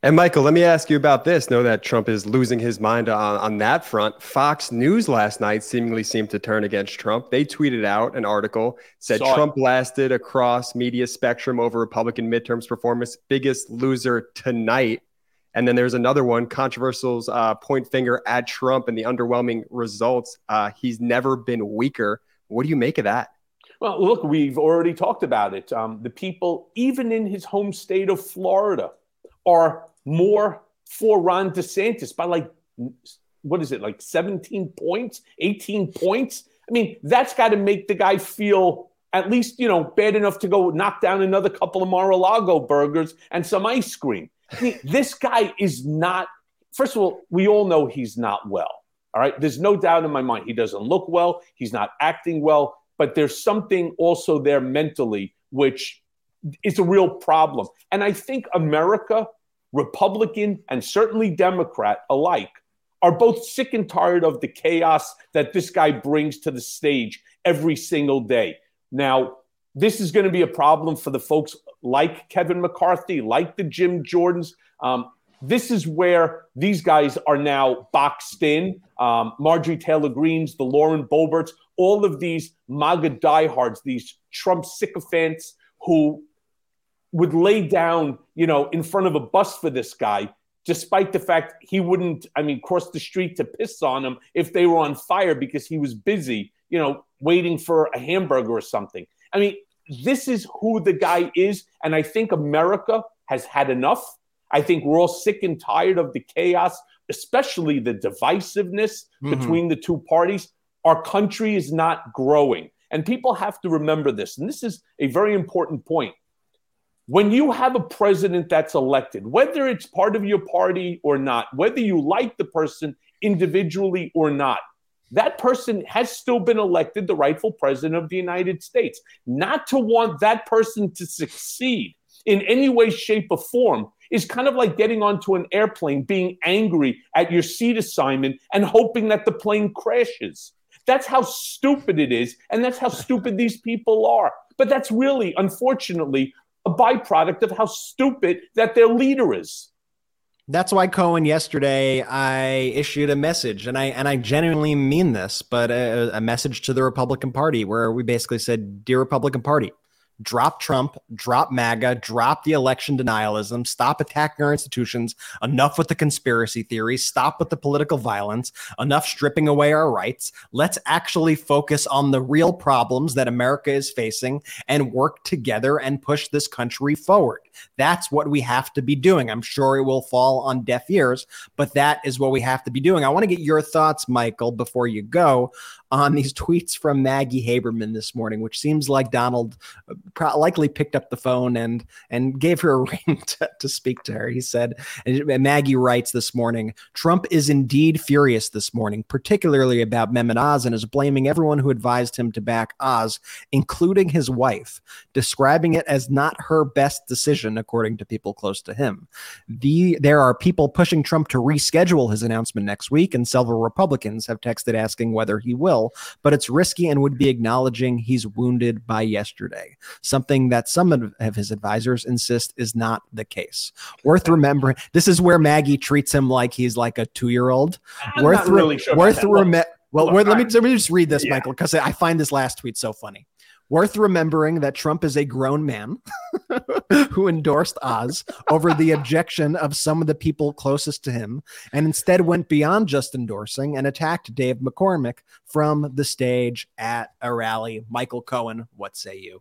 And Michael, let me ask you about this. Know that Trump is losing his mind on, on that front. Fox News last night seemingly seemed to turn against Trump. They tweeted out an article said Saw Trump it. blasted across media spectrum over Republican midterms performance, biggest loser tonight. And then there's another one, controversial's uh, point finger at Trump and the underwhelming results. Uh, he's never been weaker. What do you make of that? Well, look, we've already talked about it. Um, the people, even in his home state of Florida, are more for Ron DeSantis by like, what is it, like 17 points, 18 points? I mean, that's got to make the guy feel at least, you know, bad enough to go knock down another couple of Mar-a-Lago burgers and some ice cream. I mean, this guy is not, first of all, we all know he's not well. All right. There's no doubt in my mind. He doesn't look well. He's not acting well but there's something also there mentally which is a real problem. And I think America, Republican and certainly Democrat alike, are both sick and tired of the chaos that this guy brings to the stage every single day. Now, this is going to be a problem for the folks like Kevin McCarthy, like the Jim Jordans. Um, this is where these guys are now boxed in. Um, Marjorie Taylor Greenes, the Lauren Boeberts, all of these MAGA diehards, these Trump sycophants who would lay down, you know, in front of a bus for this guy, despite the fact he wouldn't, I mean, cross the street to piss on them if they were on fire because he was busy, you know, waiting for a hamburger or something. I mean, this is who the guy is. And I think America has had enough. I think we're all sick and tired of the chaos, especially the divisiveness mm-hmm. between the two parties. Our country is not growing. And people have to remember this. And this is a very important point. When you have a president that's elected, whether it's part of your party or not, whether you like the person individually or not, that person has still been elected the rightful president of the United States. Not to want that person to succeed in any way, shape, or form is kind of like getting onto an airplane, being angry at your seat assignment, and hoping that the plane crashes. That's how stupid it is. And that's how stupid these people are. But that's really, unfortunately, a byproduct of how stupid that their leader is. That's why Cohen yesterday I issued a message, and I and I genuinely mean this, but a, a, message to the Republican Party where we basically said, "Dear Republican Party, drop Trump, drop MAGA, drop the election denialism, stop attacking our institutions, enough with the conspiracy theories, stop with the political violence, enough stripping away our rights. Let's actually focus on the real problems that America is facing and work together and push this country forward. That's what we have to be doing. I'm sure it will fall on deaf ears, but that is what we have to be doing. I want to get your thoughts, Michael, before you go on these tweets from Maggie Haberman this morning, which seems like Donald uh, likely picked up the phone and and gave her a ring to, to speak to her. He said, and Maggie writes this morning, Trump is indeed furious this morning, particularly about Mehmet Oz, and is blaming everyone who advised him to back Oz, including his wife, describing it as not her best decision, according to people close to him. The there are people pushing Trump to reschedule his announcement next week, and several Republicans have texted asking whether he will will, but it's risky and would be acknowledging he's wounded by yesterday, something that some of his advisors insist is not the case. Worth remembering, this is where Maggie treats him like he's like a two year old. Worth, really sure worth remember. Well, Look, let, me, let me just read this, yeah. Michael, because I find this last tweet so funny. Worth remembering that Trump is a grown man who endorsed Oz over the objection of some of the people closest to him and instead went beyond just endorsing and attacked Dave McCormick from the stage at a rally. Michael Cohen, what say you?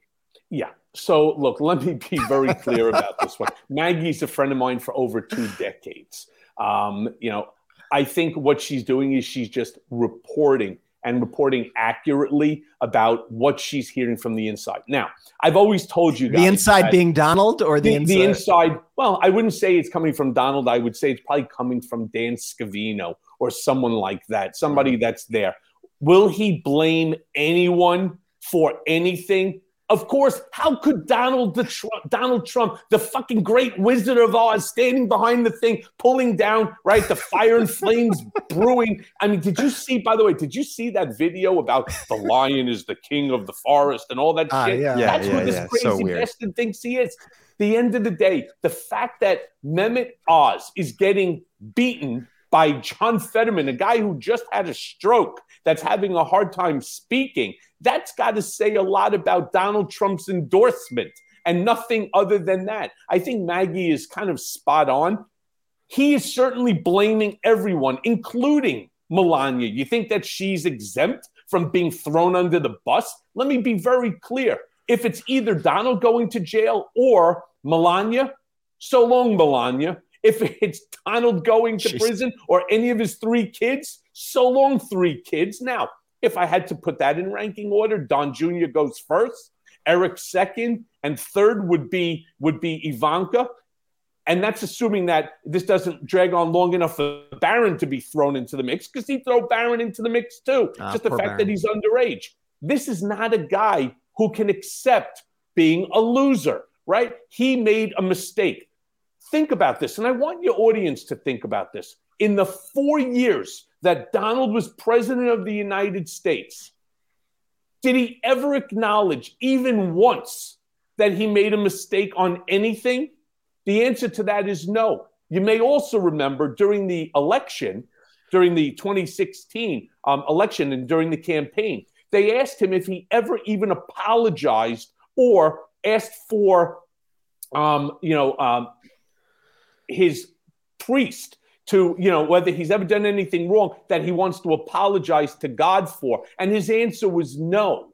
Yeah. So, look, let me be very clear about this one. Maggie's a friend of mine for over two decades. Um, you know, I think what she's doing is she's just reporting and reporting accurately about what she's hearing from the inside. Now, I've always told you guys the inside being Donald or the, the, inside? the inside. Well, I wouldn't say it's coming from Donald. I would say it's probably coming from Dan Scavino or someone like that, somebody that's there. Will he blame anyone for anything? Of course, how could Donald the Trump, Donald Trump, the fucking great wizard of Oz, standing behind the thing, pulling down right the fire and flames brewing? I mean, did you see? By the way, did you see that video about the lion is the king of the forest and all that uh, shit? Yeah, That's yeah, what this yeah. crazy so bastard thinks he is. The end of the day, the fact that Mehmet Oz is getting beaten by John Fetterman, a guy who just had a stroke that's having a hard time speaking, that's got to say a lot about Donald Trump's endorsement and nothing other than that. I think Maggie is kind of spot on. He is certainly blaming everyone, including Melania. You think that she's exempt from being thrown under the bus? Let me be very clear. If it's either Donald going to jail or Melania, so long, Melania. If it's Donald going to Jeez. prison or any of his three kids, so long, three kids. Now, if I had to put that in ranking order, Don Jr. goes first, Eric second, and third would be would be Ivanka. And that's assuming that this doesn't drag on long enough for Barron to be thrown into the mix, because he'd throw Barron into the mix too. Ah, just the fact Barron. that he's underage. This is not a guy who can accept being a loser, right? He made a mistake. Think about this, and I want your audience to think about this. In the four years that Donald was president of the United States, did he ever acknowledge, even once, that he made a mistake on anything? The answer to that is no. You may also remember during the election, during the 2016 um, election and during the campaign, they asked him if he ever even apologized or asked for, um, you know, um, his priest to, you know, whether he's ever done anything wrong that he wants to apologize to God for. And his answer was no,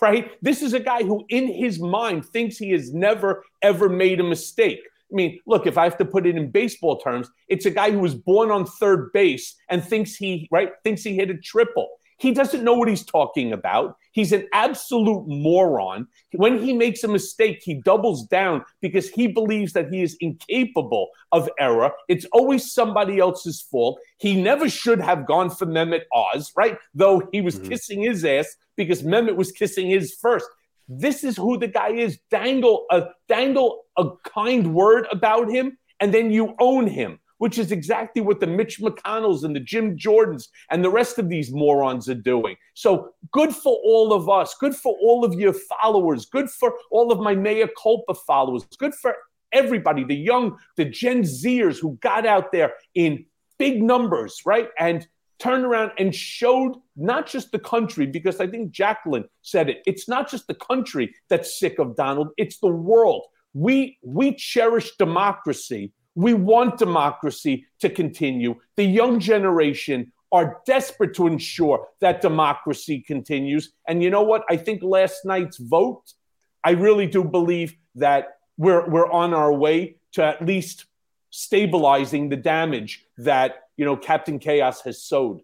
right? This is a guy who, in his mind, thinks he has never, ever made a mistake. I mean, look, if I have to put it in baseball terms, it's a guy who was born on third base and thinks he, right, thinks he hit a triple. He doesn't know what he's talking about. He's an absolute moron. When he makes a mistake, he doubles down because he believes that he is incapable of error. It's always somebody else's fault. He never should have gone for Mehmet Oz, right? Though he was mm-hmm. kissing his ass because Mehmet was kissing his first. This is who the guy is. Dangle a dangle a kind word about him, and then you own him which is exactly what the Mitch McConnells and the Jim Jordans and the rest of these morons are doing. So good for all of us, good for all of your followers, good for all of my Mea Culpa followers, good for everybody, the young, the Gen Zers who got out there in big numbers, right? And turned around and showed not just the country, because I think Jacqueline said it. It's not just the country that's sick of Donald, it's the world. We we cherish democracy. We want democracy to continue. The young generation are desperate to ensure that democracy continues. And you know what? I think last night's vote, I really do believe that we're we're on our way to at least stabilizing the damage that you know Captain Chaos has sowed.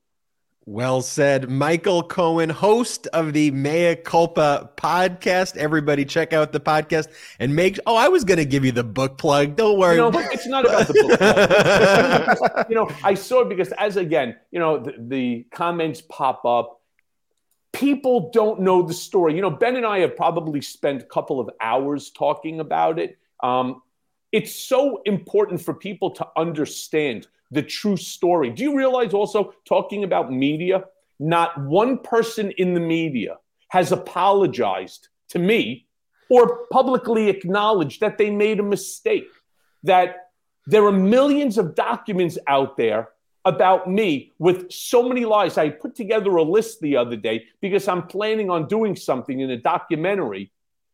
Well said, Michael Cohen, host of the Mea Culpa podcast. Everybody, check out the podcast and make. Oh, I was going to give you the book plug. Don't worry. You know, it's not about the book. plug. you know, I saw it because, as again, you know, the, the comments pop up. People don't know the story. You know, Ben and I have probably spent a couple of hours talking about it. Um, it's so important for people to understand the true story. Do you realize also, talking about media, not one person in the media has apologized to me or publicly acknowledged that they made a mistake, that there are millions of documents out there about me with so many lies. I put together a list the other day because I'm planning on doing something in a documentary.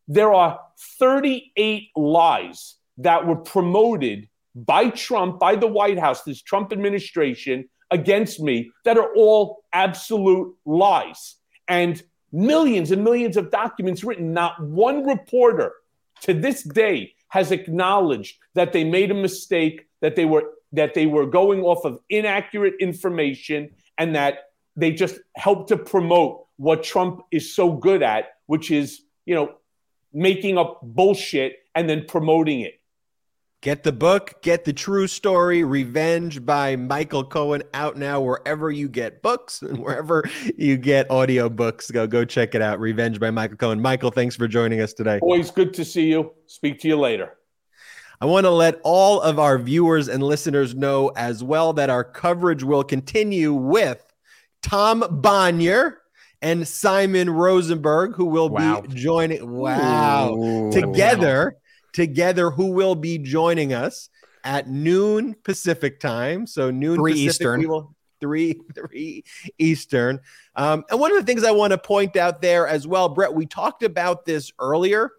There are 38 lies that were promoted by Trump, by the White House, this Trump administration against me that are all absolute lies. And millions and millions of documents written. Not one reporter to this day has acknowledged that they made a mistake, that they were that they were going off of inaccurate information, and that they just helped to promote what Trump is so good at, which is, you know, making up bullshit and then promoting it. Get the book, get the true story, Revenge by Michael Cohen out now wherever you get books and wherever you get audio books. Go go check it out. Revenge by Michael Cohen. Michael, thanks for joining us today. Always good to see you. Speak to you later. I want to let all of our viewers and listeners know as well that our coverage will continue with Tom Bonier and Simon Rosenberg, who will wow. be joining. Wow. Ooh, together. Wow together who will be joining us at noon Pacific time. So noon three Pacific, Eastern. We will, three three Eastern. Um, and one of the things I want to point out there as well, Brett, we talked about this earlier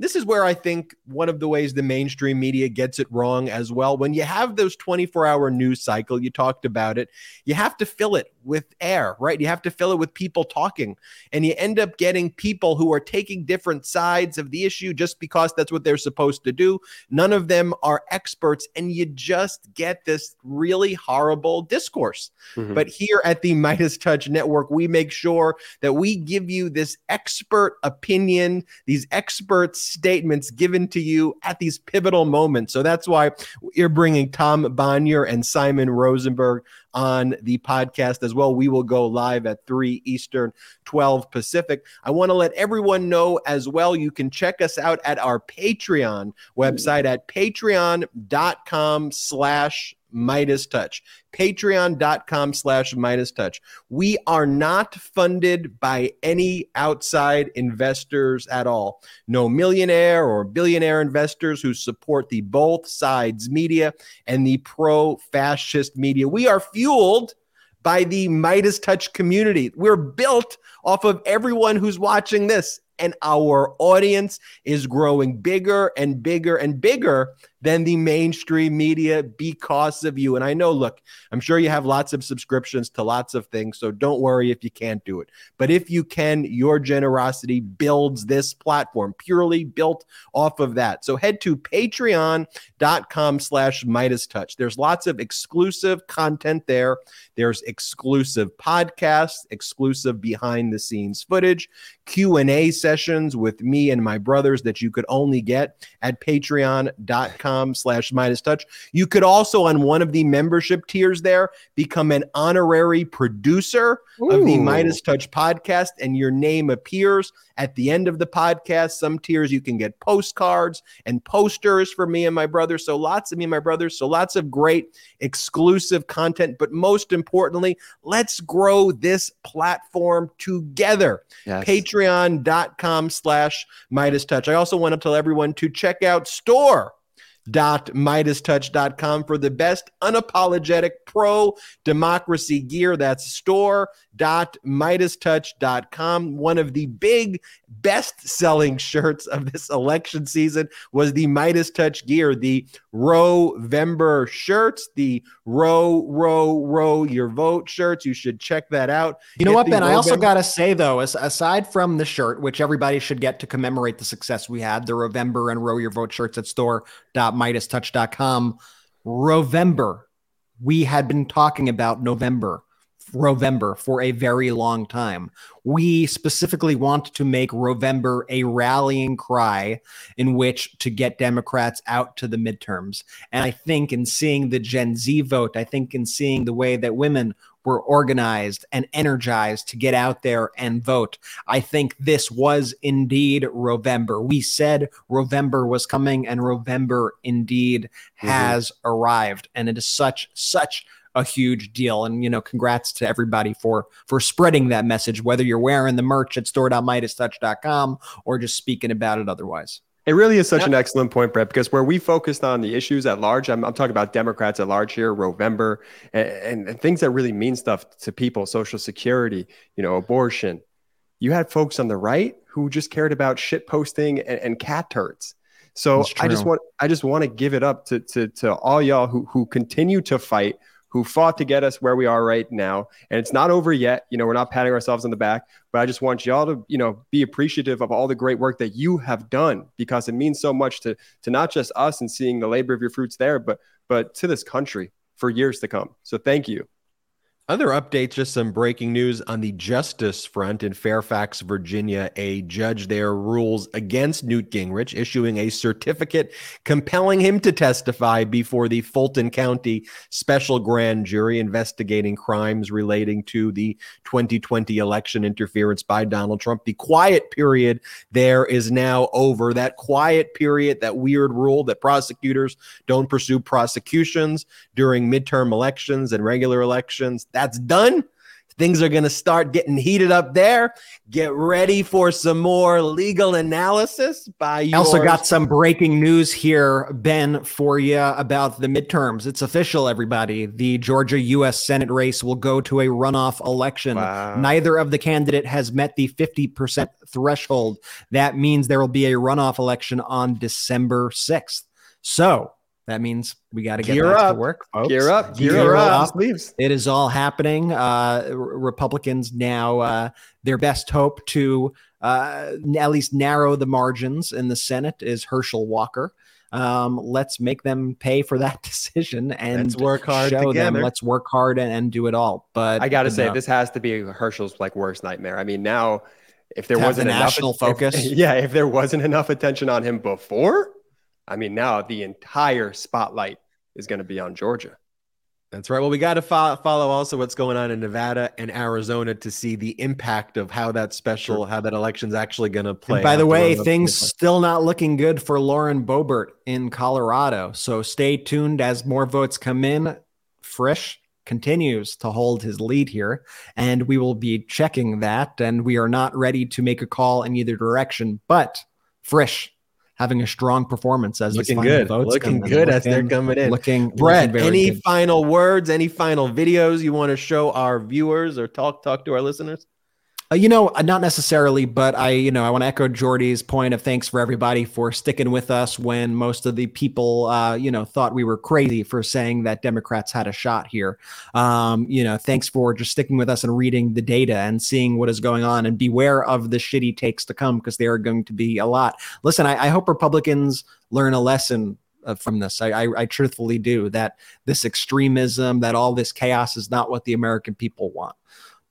this is where I think one of the ways the mainstream media gets it wrong as well. When you have those 24 hour news cycle, you talked about it, you have to fill it with air, right? You have to fill it with people talking. And you end up getting people who are taking different sides of the issue just because that's what they're supposed to do. None of them are experts. And you just get this really horrible discourse. Mm-hmm. But here at the Meidas Touch Network, we make sure that we give you this expert opinion, these experts statements given to you at these pivotal moments. So that's why you're bringing Tom Bonier and Simon Rosenberg on the podcast as well. We will go live at 3 Eastern, 12 Pacific. I want to let everyone know as well. You can check us out at our Patreon website at patreon.com slash MeidasTouch. Patreon.com slash Meidas Touch. We are not funded by any outside investors at all. No millionaire or billionaire investors who support the both sides media and the pro fascist media. We are fueled by the Meidas Touch community. We're built off of everyone who's watching this and our audience is growing bigger and bigger and bigger than the mainstream media because of you. And I know, look, I'm sure you have lots of subscriptions to lots of things, so don't worry if you can't do it. But if you can, your generosity builds this platform purely built off of that. So head to patreon.com slash Meidas Touch. There's lots of exclusive content there. There's exclusive podcasts, exclusive behind the scenes footage, Q&A sessions with me and my brothers that you could only get at patreon.com slash minus MeidasTouch. You could also, on one of the membership tiers there, become an honorary producer Ooh. of the Minus MeidasTouch podcast, and your name appears at the end of the podcast. Some tiers you can get postcards and posters for me and my brother. So lots of me and my brother. So lots of great exclusive content. But most importantly, let's grow this platform together. Yes. Patreon.com slash MeidasTouch. I also want to tell everyone to check out Store store.meidastouch.com for the best unapologetic pro democracy gear. That's store.meidastouch.com. One of the big best selling shirts of this election season was the Meidas Touch gear, the Row Vember shirts, the Row, Row, Row Your Vote shirts. You should check that out. You know what, Ben? I also got to say, though, as, aside from the shirt, which everybody should get to commemorate the success we had, the Rovember and Row Your Vote shirts at store.meidastouch.com. Rovember, we had been talking about November Rovember for a very long time. We specifically want to make Rovember a rallying cry in which to get Democrats out to the midterms. And I think in seeing the Gen Z vote, I think in seeing the way that women were organized and energized to get out there and vote. I think this was indeed November. We said November was coming, and November indeed mm-hmm. has arrived. And it is such, such a huge deal. And you know, congrats to everybody for for spreading that message, whether you're wearing the merch at store.meidastouch.com or just speaking about it otherwise. It really is such an excellent point, Brett, because where we focused on the issues at large, I'm, I'm talking about Democrats at large here, Rovember, and, and, and, things that really mean stuff to people, Social Security, you know, abortion. You had folks on the right who just cared about shit posting and, and cat turds. So I just want I just want to give it up to, to to all y'all who who continue to fight, who fought to get us where we are right now. And it's not over yet. You know, we're not patting ourselves on the back, but I just want y'all to, you know, be appreciative of all the great work that you have done because it means so much to to not just us and seeing the labor of your fruits there, but but to this country for years to come. So thank you. Other updates, just some breaking news on the justice front in Fairfax, Virginia. A judge there rules against Newt Gingrich, issuing a certificate compelling him to testify before the Fulton County Special Grand Jury investigating crimes relating to the 2020 election interference by Donald Trump. The quiet period there is now over. That quiet period, that weird rule that prosecutors don't pursue prosecutions during midterm elections and regular elections that's done. Things are going to start getting heated up there. Get ready for some more legal analysis by I also got some breaking news here, Ben, for you about the midterms. It's official, everybody. The Georgia U.S. Senate race will go to a runoff election. Wow. Neither of the candidate has met the 50% threshold. That means there will be a runoff election on December 6th. So that means we got to get back up. to work, folks. Gear up, gear, gear up. up. It is all happening. Uh, Republicans now uh, their best hope to uh, at least narrow the margins in the Senate is Herschel Walker. Um, let's make them pay for that decision and let's work hard show together. them. Let's work hard and, and do it all. But I got to say, this has to be Herschel's like worst nightmare. I mean, now if there wasn't enough national focus, if, yeah, if there wasn't enough attention on him before I mean, now the entire spotlight is going to be on Georgia. That's right. Well, we got to fo- follow also what's going on in Nevada and Arizona to see the impact of how that special, sure. how that election's actually going to play. And by the way, things still not looking good for Lauren Boebert in Colorado. So stay tuned as more votes come in. Frisch continues to hold his lead here, and we will be checking that. And we are not ready to make a call in either direction, but Frisch having a strong performance as looking good, looking good looking, as they're coming in. Looking, Brett. Looking any good. final words? Any final videos you want to show our viewers or talk talk to our listeners? Uh, you know, uh, not necessarily, but I, you know, I want to echo Jordy's point of thanks for everybody for sticking with us when most of the people, uh, you know, thought we were crazy for saying that Democrats had a shot here. Um, you know, thanks for just sticking with us and reading the data and seeing what is going on and beware of the shitty takes to come because they are going to be a lot. Listen, I, I hope Republicans learn a lesson uh, from this. I, I, I, truthfully do that this extremism, that all this chaos is not what the American people want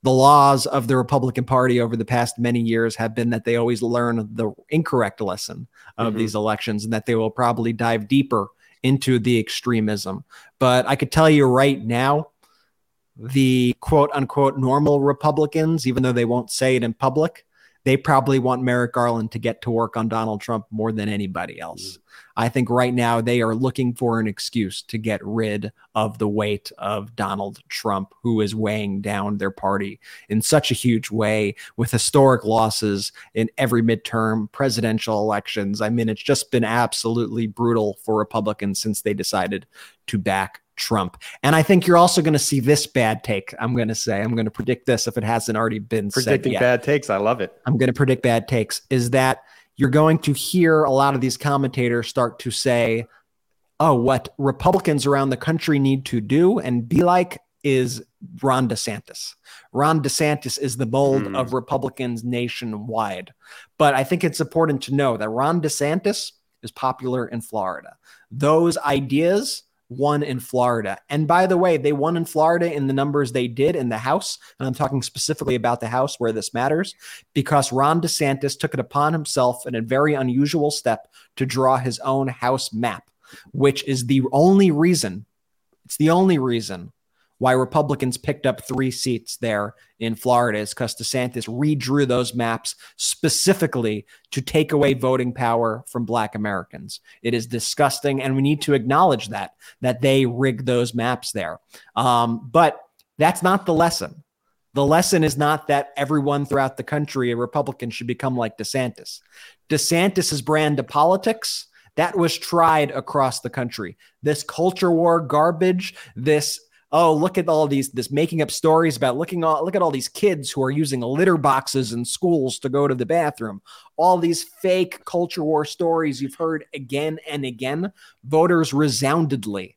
the laws of the Republican Party over the past many years have been that they always learn the incorrect lesson of mm-hmm. these elections and that they will probably dive deeper into the extremism. But I could tell you right now, the quote unquote normal Republicans, even though they won't say it in public, they probably want Merrick Garland to get to work on Donald Trump more than anybody else. Mm. I think right now they are looking for an excuse to get rid of the weight of Donald Trump, who is weighing down their party in such a huge way with historic losses in every midterm presidential elections. I mean, it's just been absolutely brutal for Republicans since they decided to back Trump. And I think you're also going to see this bad take. I'm going to say, I'm going to predict this if it hasn't already been predicting bad takes. I love it. I'm going to predict bad takes. Is that you're going to hear a lot of these commentators start to say, oh, what Republicans around the country need to do and be like is Ron DeSantis. Ron DeSantis is the mold of hmm. Republicans nationwide. But I think it's important to know that Ron DeSantis is popular in Florida. Those ideas won in Florida. And by the way, they won in Florida in the numbers they did in the House. And I'm talking specifically about the House where this matters, because Ron DeSantis took it upon himself in a very unusual step to draw his own House map, which is the only reason, it's the only reason why Republicans picked up three seats there in Florida is because DeSantis redrew those maps specifically to take away voting power from Black Americans. It is disgusting, and we need to acknowledge that that they rigged those maps there. Um, but that's not the lesson. The lesson is not that everyone throughout the country, a Republican, should become like DeSantis. DeSantis's brand of politics that was tried across the country. This culture war garbage, this oh look at all these this making up stories about looking all look at all these kids who are using litter boxes in schools to go to the bathroom. All these fake culture war stories you've heard again and again. Voters resoundingly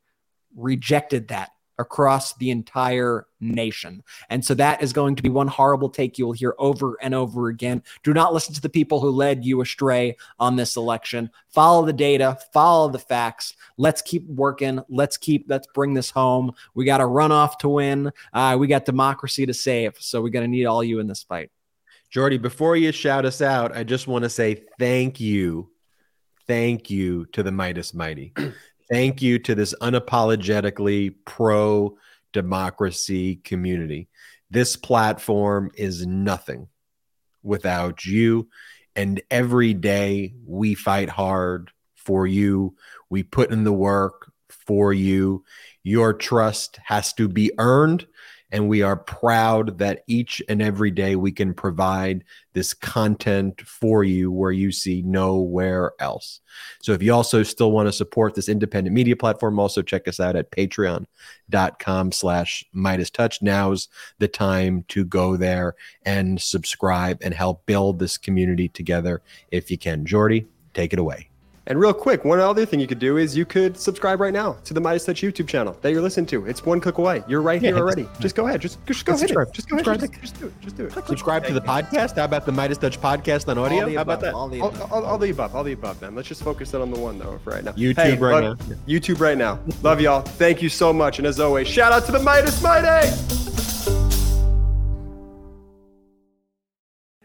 rejected that across the entire nation. And so that is going to be one horrible take you'll hear over and over again. Do not listen to the people who led you astray on this election. Follow the data, follow the facts. Let's keep working. Let's keep, let's bring this home. We got a runoff to win. Uh, we got democracy to save. So we're going to need all you in this fight. Jordy, before you shout us out, I just want to say thank you. Thank you to the Meidas Mighty. Thank you to this unapologetically pro democracy community. This platform is nothing without you. And every day we fight hard for you. We put in the work for you. Your trust has to be earned and we are proud that each and every day we can provide this content for you where you see nowhere else. So if you also still want to support this independent media platform, also check us out at patreon.com slash Meidas Touch. Now's the time to go there and subscribe and help build this community together if you can. Jordy, take it away. And real quick, one other thing you could do is you could subscribe right now to the Meidas Touch YouTube channel that you're listening to. It's one click away. You're right yeah, here already. Just go ahead. Just, just go ahead. Just go ahead. Just, just, do it. Just do it. Subscribe to the podcast. How about the Meidas Touch podcast on audio? How about that? All the, all, all, all the above. All the above, man. Let's just focus in on the one though for right now. YouTube hey, right now. YouTube right now. Love y'all. Thank you so much. And as always, shout out to the Meidas Mighty.